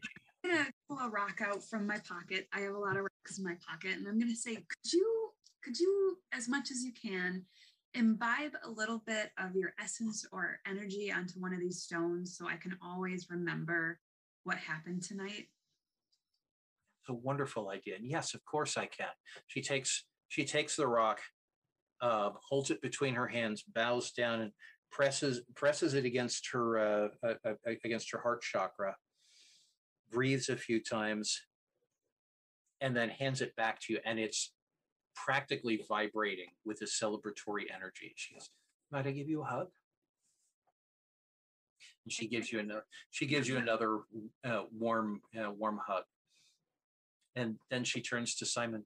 I'm gonna pull a rock out from my pocket. I have a lot of rocks in my pocket, and I'm gonna say, could you, could you, as much as you can, imbibe a little bit of your essence or energy onto one of these stones, so I can always remember what happened tonight. It's a wonderful idea. And yes, of course I can. She takes she takes the rock, uh, holds it between her hands, bows down, and presses presses it against her uh, uh, against her heart chakra. Breathes a few times, and then hands it back to you, and it's practically vibrating with a celebratory energy. She goes, "Might I give you a hug?" And she gives you another. She gives you another uh, warm, uh, warm hug. And then she turns to Simon.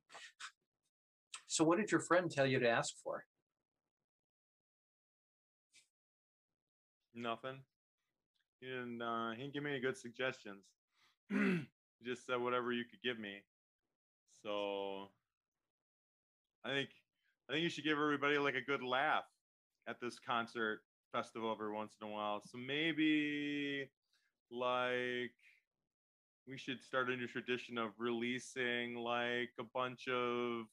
So, what did your friend tell you to ask for? Nothing. He didn't. Uh, he didn't give me any good suggestions. <clears throat> just said whatever you could give me. So I think I think you should give everybody like a good laugh at this concert festival every once in a while. So maybe like we should start a new tradition of releasing like a bunch of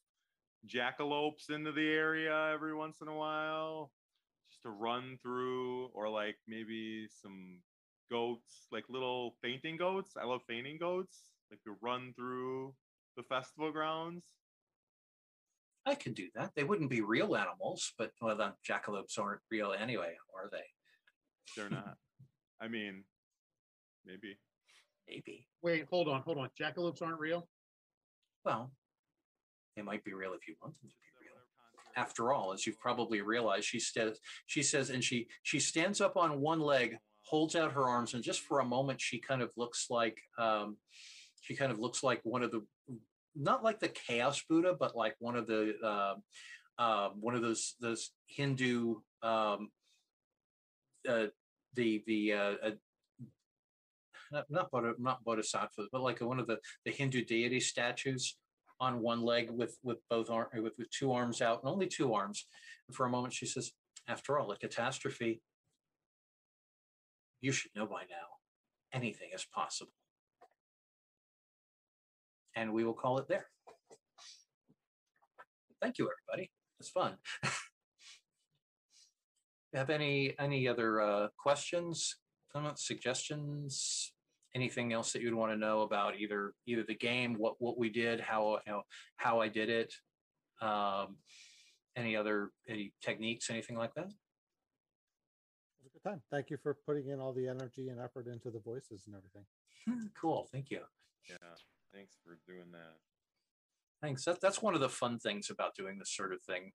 jackalopes into the area every once in a while just to run through or like maybe some goats like little fainting goats i love fainting goats like to run through the festival grounds I could do that. They wouldn't be real animals, but well, the jackalopes aren't real anyway, are they? they're not i mean maybe Maybe. Wait, hold on, hold on. Jackalopes aren't real? Well, they might be real if you want them to be real. After all, as you've probably realized, she says she says, and she she stands up on one leg, holds out her arms, and just for a moment, she kind of looks like um, she kind of looks like one of the not like the chaos Buddha, but like one of the uh, uh, one of those those Hindu um, uh, the the uh, uh, not not, Bodhi, not bodhisattvas, but like one of the the Hindu deity statues on one leg with with both arm with, with two arms out and only two arms. And for a moment, she says, "After all, a catastrophe. You should know by now, anything is possible." And we will call it there. Thank you, everybody. It's fun. <laughs> Have any any other uh, questions, comments, suggestions? Anything else that you'd want to know about either either the game, what what we did, how how how I did it, um, any other any techniques, anything like that? It was a good time. Thank you for putting in all the energy and effort into the voices and everything. <laughs> cool, thank you. Yeah. Thanks for doing that. Thanks. That, that's one of the fun things about doing this sort of thing.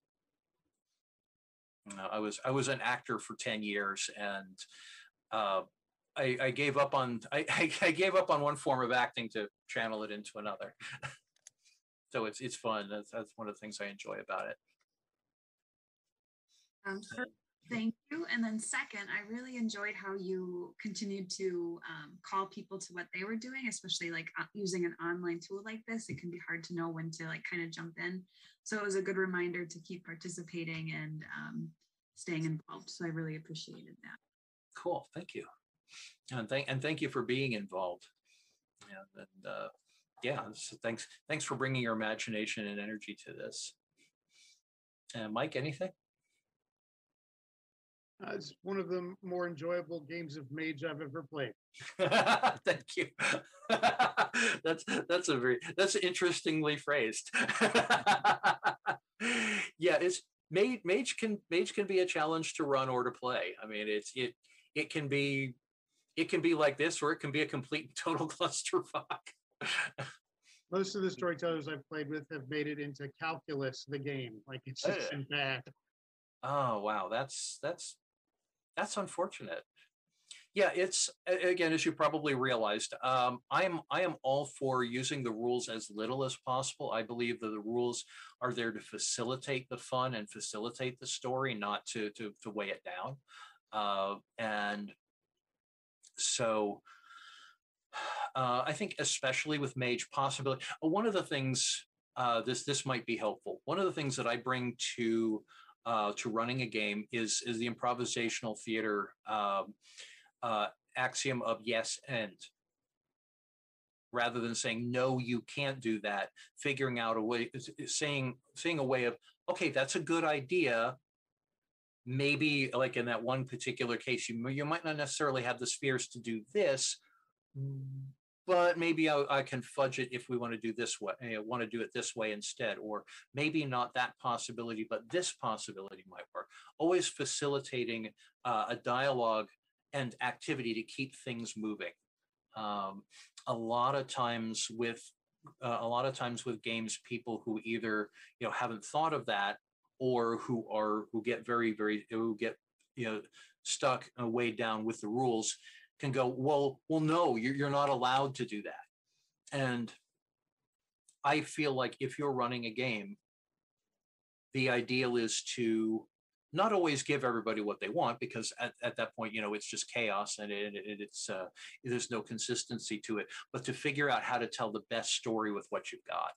You know, I was I was an actor for ten years, and uh, I, I gave up on I, <laughs> I gave up on one form of acting to channel it into another. <laughs> so it's it's fun. That's that's one of the things I enjoy about it. Um, first, thank you. And then second, I really enjoyed how you continued to um, call people to what they were doing, especially like uh, using an online tool like this. It can be hard to know when to like kind of jump in. So it was a good reminder to keep participating and um, staying involved. So I really appreciated that. Cool. Thank you. And thank and thank you for being involved. And uh, yeah, so thanks thanks for bringing your imagination and energy to this. Uh, Mike, anything? Uh, it's one of the more enjoyable games of Mage I've ever played. <laughs> Thank you. <laughs> that's that's a very that's interestingly phrased. <laughs> yeah, it's mage mage can mage can be a challenge to run or to play. I mean, it's it it can be it can be like this or it can be a complete total clusterfuck. Most of the storytellers I've played with have made it into calculus, the game. Like it's just been bad. Oh wow, that's that's that's unfortunate. Yeah, it's again as you probably realized. Um, I am I am all for using the rules as little as possible. I believe that the rules are there to facilitate the fun and facilitate the story, not to to to weigh it down. Uh, and so uh, I think especially with mage possibility, one of the things uh, this this might be helpful. One of the things that I bring to uh, to running a game is is the improvisational theater um, uh, axiom of yes and. Rather than saying no you can't do that figuring out a way saying saying a way of okay that's a good idea. Maybe like in that one particular case you, you might not necessarily have the spheres to do this but maybe I, I, can fudge it if we want to do this way, you know, want to do it this way instead, or maybe not that possibility, but this possibility might work. Always facilitating uh, a dialogue and activity to keep things moving. Um, a lot of times with uh, a lot of times with games, people who either you know haven't thought of that or who are who get very very who get you know stuck and weighed down with the rules can go, well, well, no, you're, you're not allowed to do that. And I feel like if you're running a game, the ideal is to not always give everybody what they want because at, at that point you know it's just chaos and it, it, it's uh, there's no consistency to it but to figure out how to tell the best story with what you've got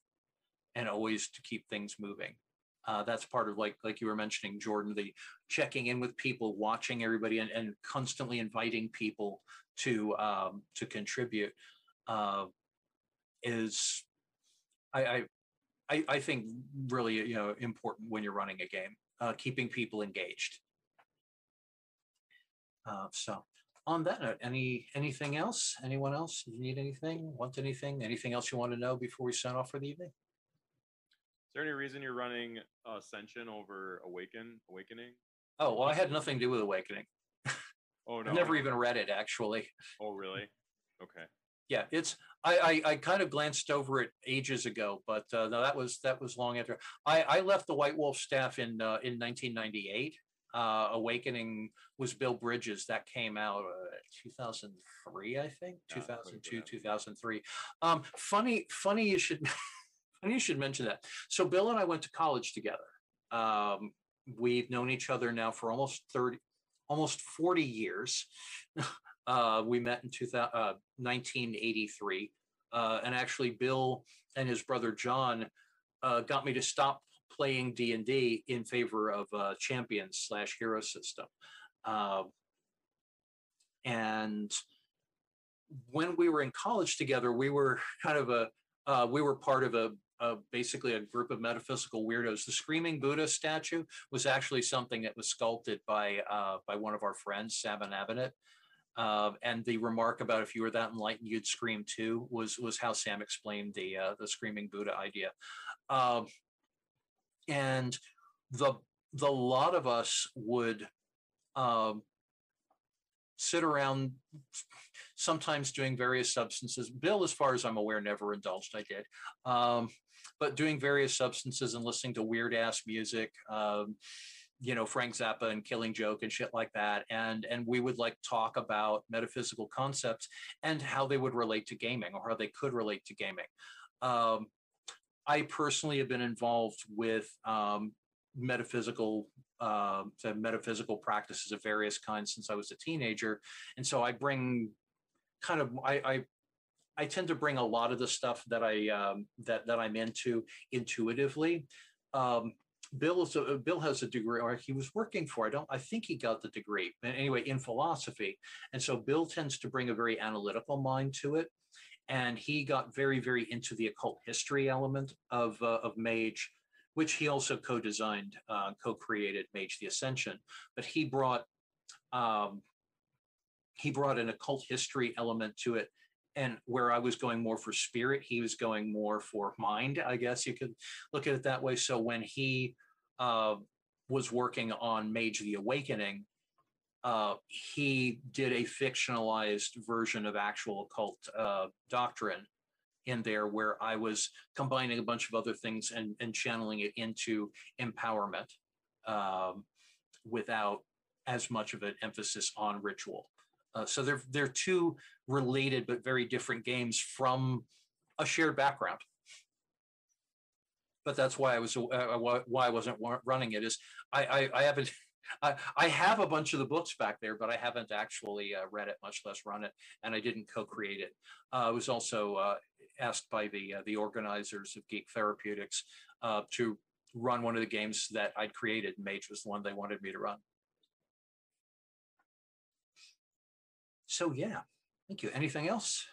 and always to keep things moving uh, that's part of like like you were mentioning, Jordan, the checking in with people, watching everybody, and, and constantly inviting people to um, to contribute uh, is I, I I think really you know important when you're running a game, uh, keeping people engaged. Uh, so on that note, any anything else? Anyone else? You need anything? Want anything? Anything else you want to know before we sign off for the evening? There any reason you're running Ascension over Awaken Awakening? Oh well, I had nothing to do with Awakening. Oh <laughs> no, I never even read it actually. Oh really? Okay. Yeah, it's I, I, I kind of glanced over it ages ago, but uh, no, that was that was long after I, I left the White Wolf staff in uh, in 1998. Uh, Awakening was Bill Bridges that came out uh, 2003, I think, Yeah, 2002, 2003. Um, funny, funny you should <laughs> funny you should mention that. So Bill and I went to college together. Um, we've known each other now for almost 30, almost 40 years. <laughs> Uh, we met in 2000, uh, 1983. Uh, and actually, Bill and his brother John uh, got me to stop playing D and D in favor of uh, Champions slash Hero System. Uh, and when we were in college together, we were <laughs> kind of a uh, we were part of a, a, basically a group of metaphysical weirdos. The Screaming Buddha statue was actually something that was sculpted by uh, by one of our friends, Sabin Abinet. Uh, and the remark about if you were that enlightened, you'd scream too was was how Sam explained the uh, the screaming Buddha idea. Um, and the the lot of us would um, sit around sometimes doing various substances. Bill, as far as I'm aware, never indulged. I did. Um, but doing various substances and listening to weird ass music, um, you know, Frank Zappa and Killing Joke and shit like that. And, and we would like talk about metaphysical concepts and how they would relate to gaming or how they could relate to gaming. Um, I personally have been involved with um, metaphysical uh, metaphysical practices of various kinds since I was a teenager, and so I bring kind of I, I I tend to bring a lot of the stuff that I um, that that I'm into intuitively. Um, Bill is a, Bill has a degree, or he was working for. I don't. I think he got the degree, but anyway, in philosophy. And so Bill tends to bring a very analytical mind to it, and he got very, very into the occult history element of uh, of Mage, which he also co-designed, uh, co-created Mage the Ascension. But he brought um, he brought an occult history element to it and where I was going more for spirit, he was going more for mind. I guess you could look at it that way. So when he uh, was working on Mage the Awakening, uh, he did a fictionalized version of actual occult uh, doctrine in there where I was combining a bunch of other things and, and channeling it into empowerment um, without as much of an emphasis on ritual. Uh, so they're they're two related but very different games from a shared background. But that's why I was uh, why I wasn't running it is I I, I haven't. <laughs> I, I have a bunch of the books back there, but I haven't actually uh, read it, much less run it, and I didn't co-create it. Uh, I was also uh, asked by the uh, the organizers of Geek Therapeutics uh, to run one of the games that I'd created. Mage was the one they wanted me to run. So yeah, thank you. Anything else?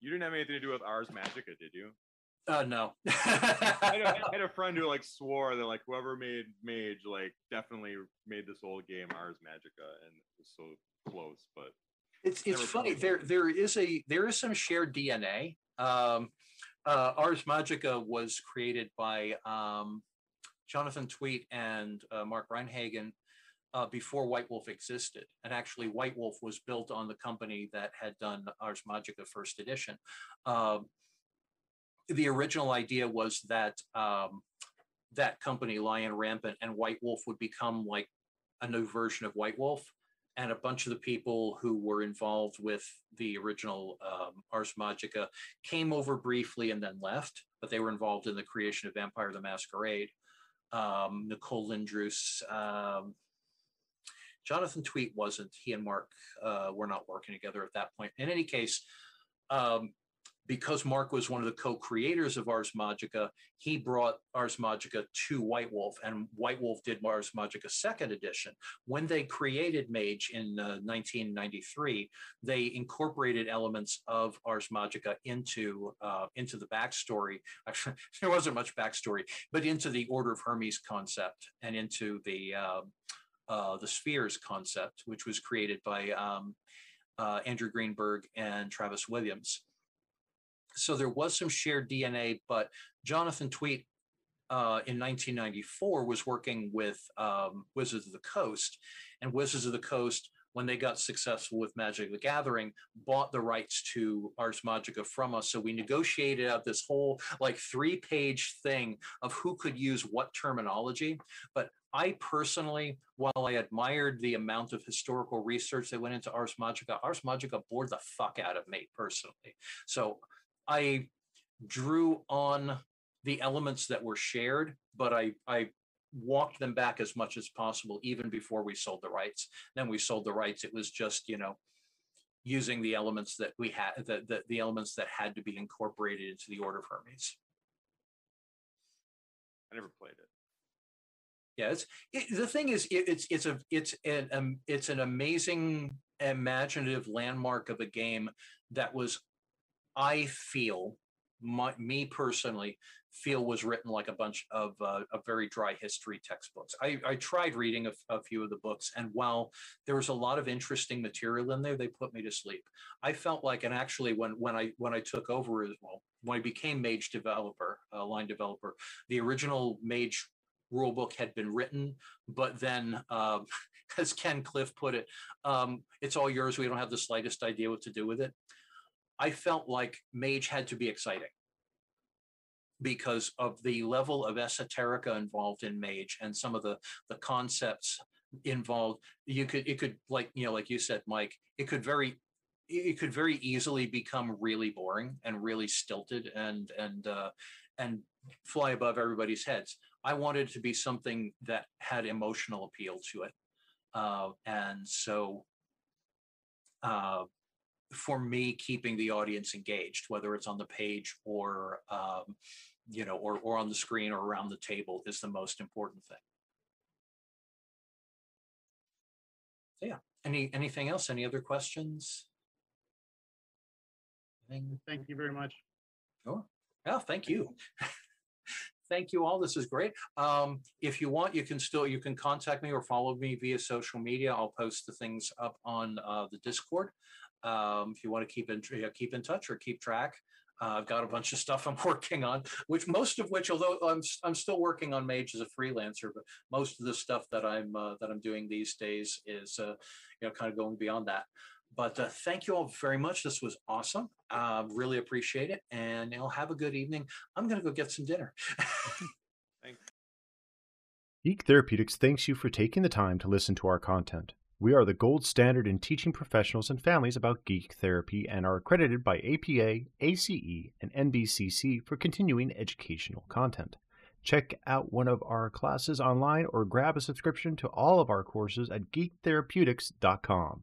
You didn't have anything to do with Ars Magica, did you? Uh, no. <laughs> I, had a, I, had a friend who like swore that like whoever made Mage like definitely made this old game Ars Magica, and it was so close, but it's it's funny. There there is a there is some shared DNA. Um, uh, Ars Magica was created by um, Jonathan Tweet and uh, Mark Rein-Hagen uh, before White Wolf existed. And actually, White Wolf was built on the company that had done Ars Magica First Edition. Um, the original idea was that um, that company, Lion Rampant, and White Wolf would become like a new version of White Wolf. And a bunch of the people who were involved with the original um, Ars Magica came over briefly and then left, but they were involved in the creation of Vampire the Masquerade. Um, Nicole Lindroos, um, Jonathan Tweet wasn't. He and Mark uh, were not working together at that point. In any case, um, because Mark was one of the co-creators of Ars Magica, he brought Ars Magica to White Wolf, and White Wolf did Ars Magica Second Edition. When they created Mage in uh, 1993, they incorporated elements of Ars Magica into uh, into the backstory. Actually, <laughs> there wasn't much backstory, but into the Order of Hermes concept and into the um, uh, the spheres concept, which was created by um, uh, Andrew Greenberg and Travis Williams. So there was some shared DNA, but Jonathan Tweet uh, in 1994 was working with um, Wizards of the Coast, and Wizards of the Coast, when they got successful with Magic the Gathering, bought the rights to Ars Magica from us. So we negotiated out this whole like three page thing of who could use what terminology. But I personally, while I admired the amount of historical research that went into Ars Magica, Ars Magica bored the fuck out of me personally. So I drew on the elements that were shared, but I, I walked them back as much as possible, even before we sold the rights. Then we sold the rights. It was just, you know, using the elements that we had, the, the, the elements that had to be incorporated into the Order of Hermes. I never played it. Yeah, it's it, the thing is, it, it's it's a it's an um, it's an amazing imaginative landmark of a game that was, I feel, my, me personally feel was written like a bunch of uh, very dry history textbooks. I, I tried reading a, a, few of the books, and while there was a lot of interesting material in there, they put me to sleep. I felt like, and actually, when when I when I took over as well, when I became Mage developer, uh, line developer, the original Mage rulebook had been written, but then, uh, <laughs> as Ken Cliffe put it, um, it's all yours. We don't have the slightest idea what to do with it. I felt like Mage had to be exciting because of the level of esoterica involved in Mage and some of the the concepts involved. You could it could like you know like you said, Mike, it could very it could very easily become really boring and really stilted and and uh, and fly above everybody's heads. I wanted it to be something that had emotional appeal to it. Uh, and so uh, for me, keeping the audience engaged, whether it's on the page or, um, you know, or, or on the screen or around the table is the most important thing. So yeah, any, anything else? Any other questions? Thank you very much. Sure. Yeah, thank you. <laughs> thank you all. This is great. Um, if you want, you can still you can contact me or follow me via social media. I'll post the things up on uh, the Discord. Um, if you want to keep in keep in touch or keep track. Uh, I've got a bunch of stuff <laughs> I'm working on, which most of which, although I'm I'm still working on Mage as a freelancer, but most of the stuff that I'm uh, that I'm doing these days is uh, you know kind of going beyond that. But uh, thank you all very much. This was awesome. Uh, really appreciate it. And you'll have a good evening. I'm going to go get some dinner. <laughs> Thanks. Geek Therapeutics thanks you for taking the time to listen to our content. We are the gold standard in teaching professionals and families about geek therapy and are accredited by APA, ACE, and NBCC for continuing educational content. Check out one of our classes online or grab a subscription to all of our courses at geektherapeutics.com.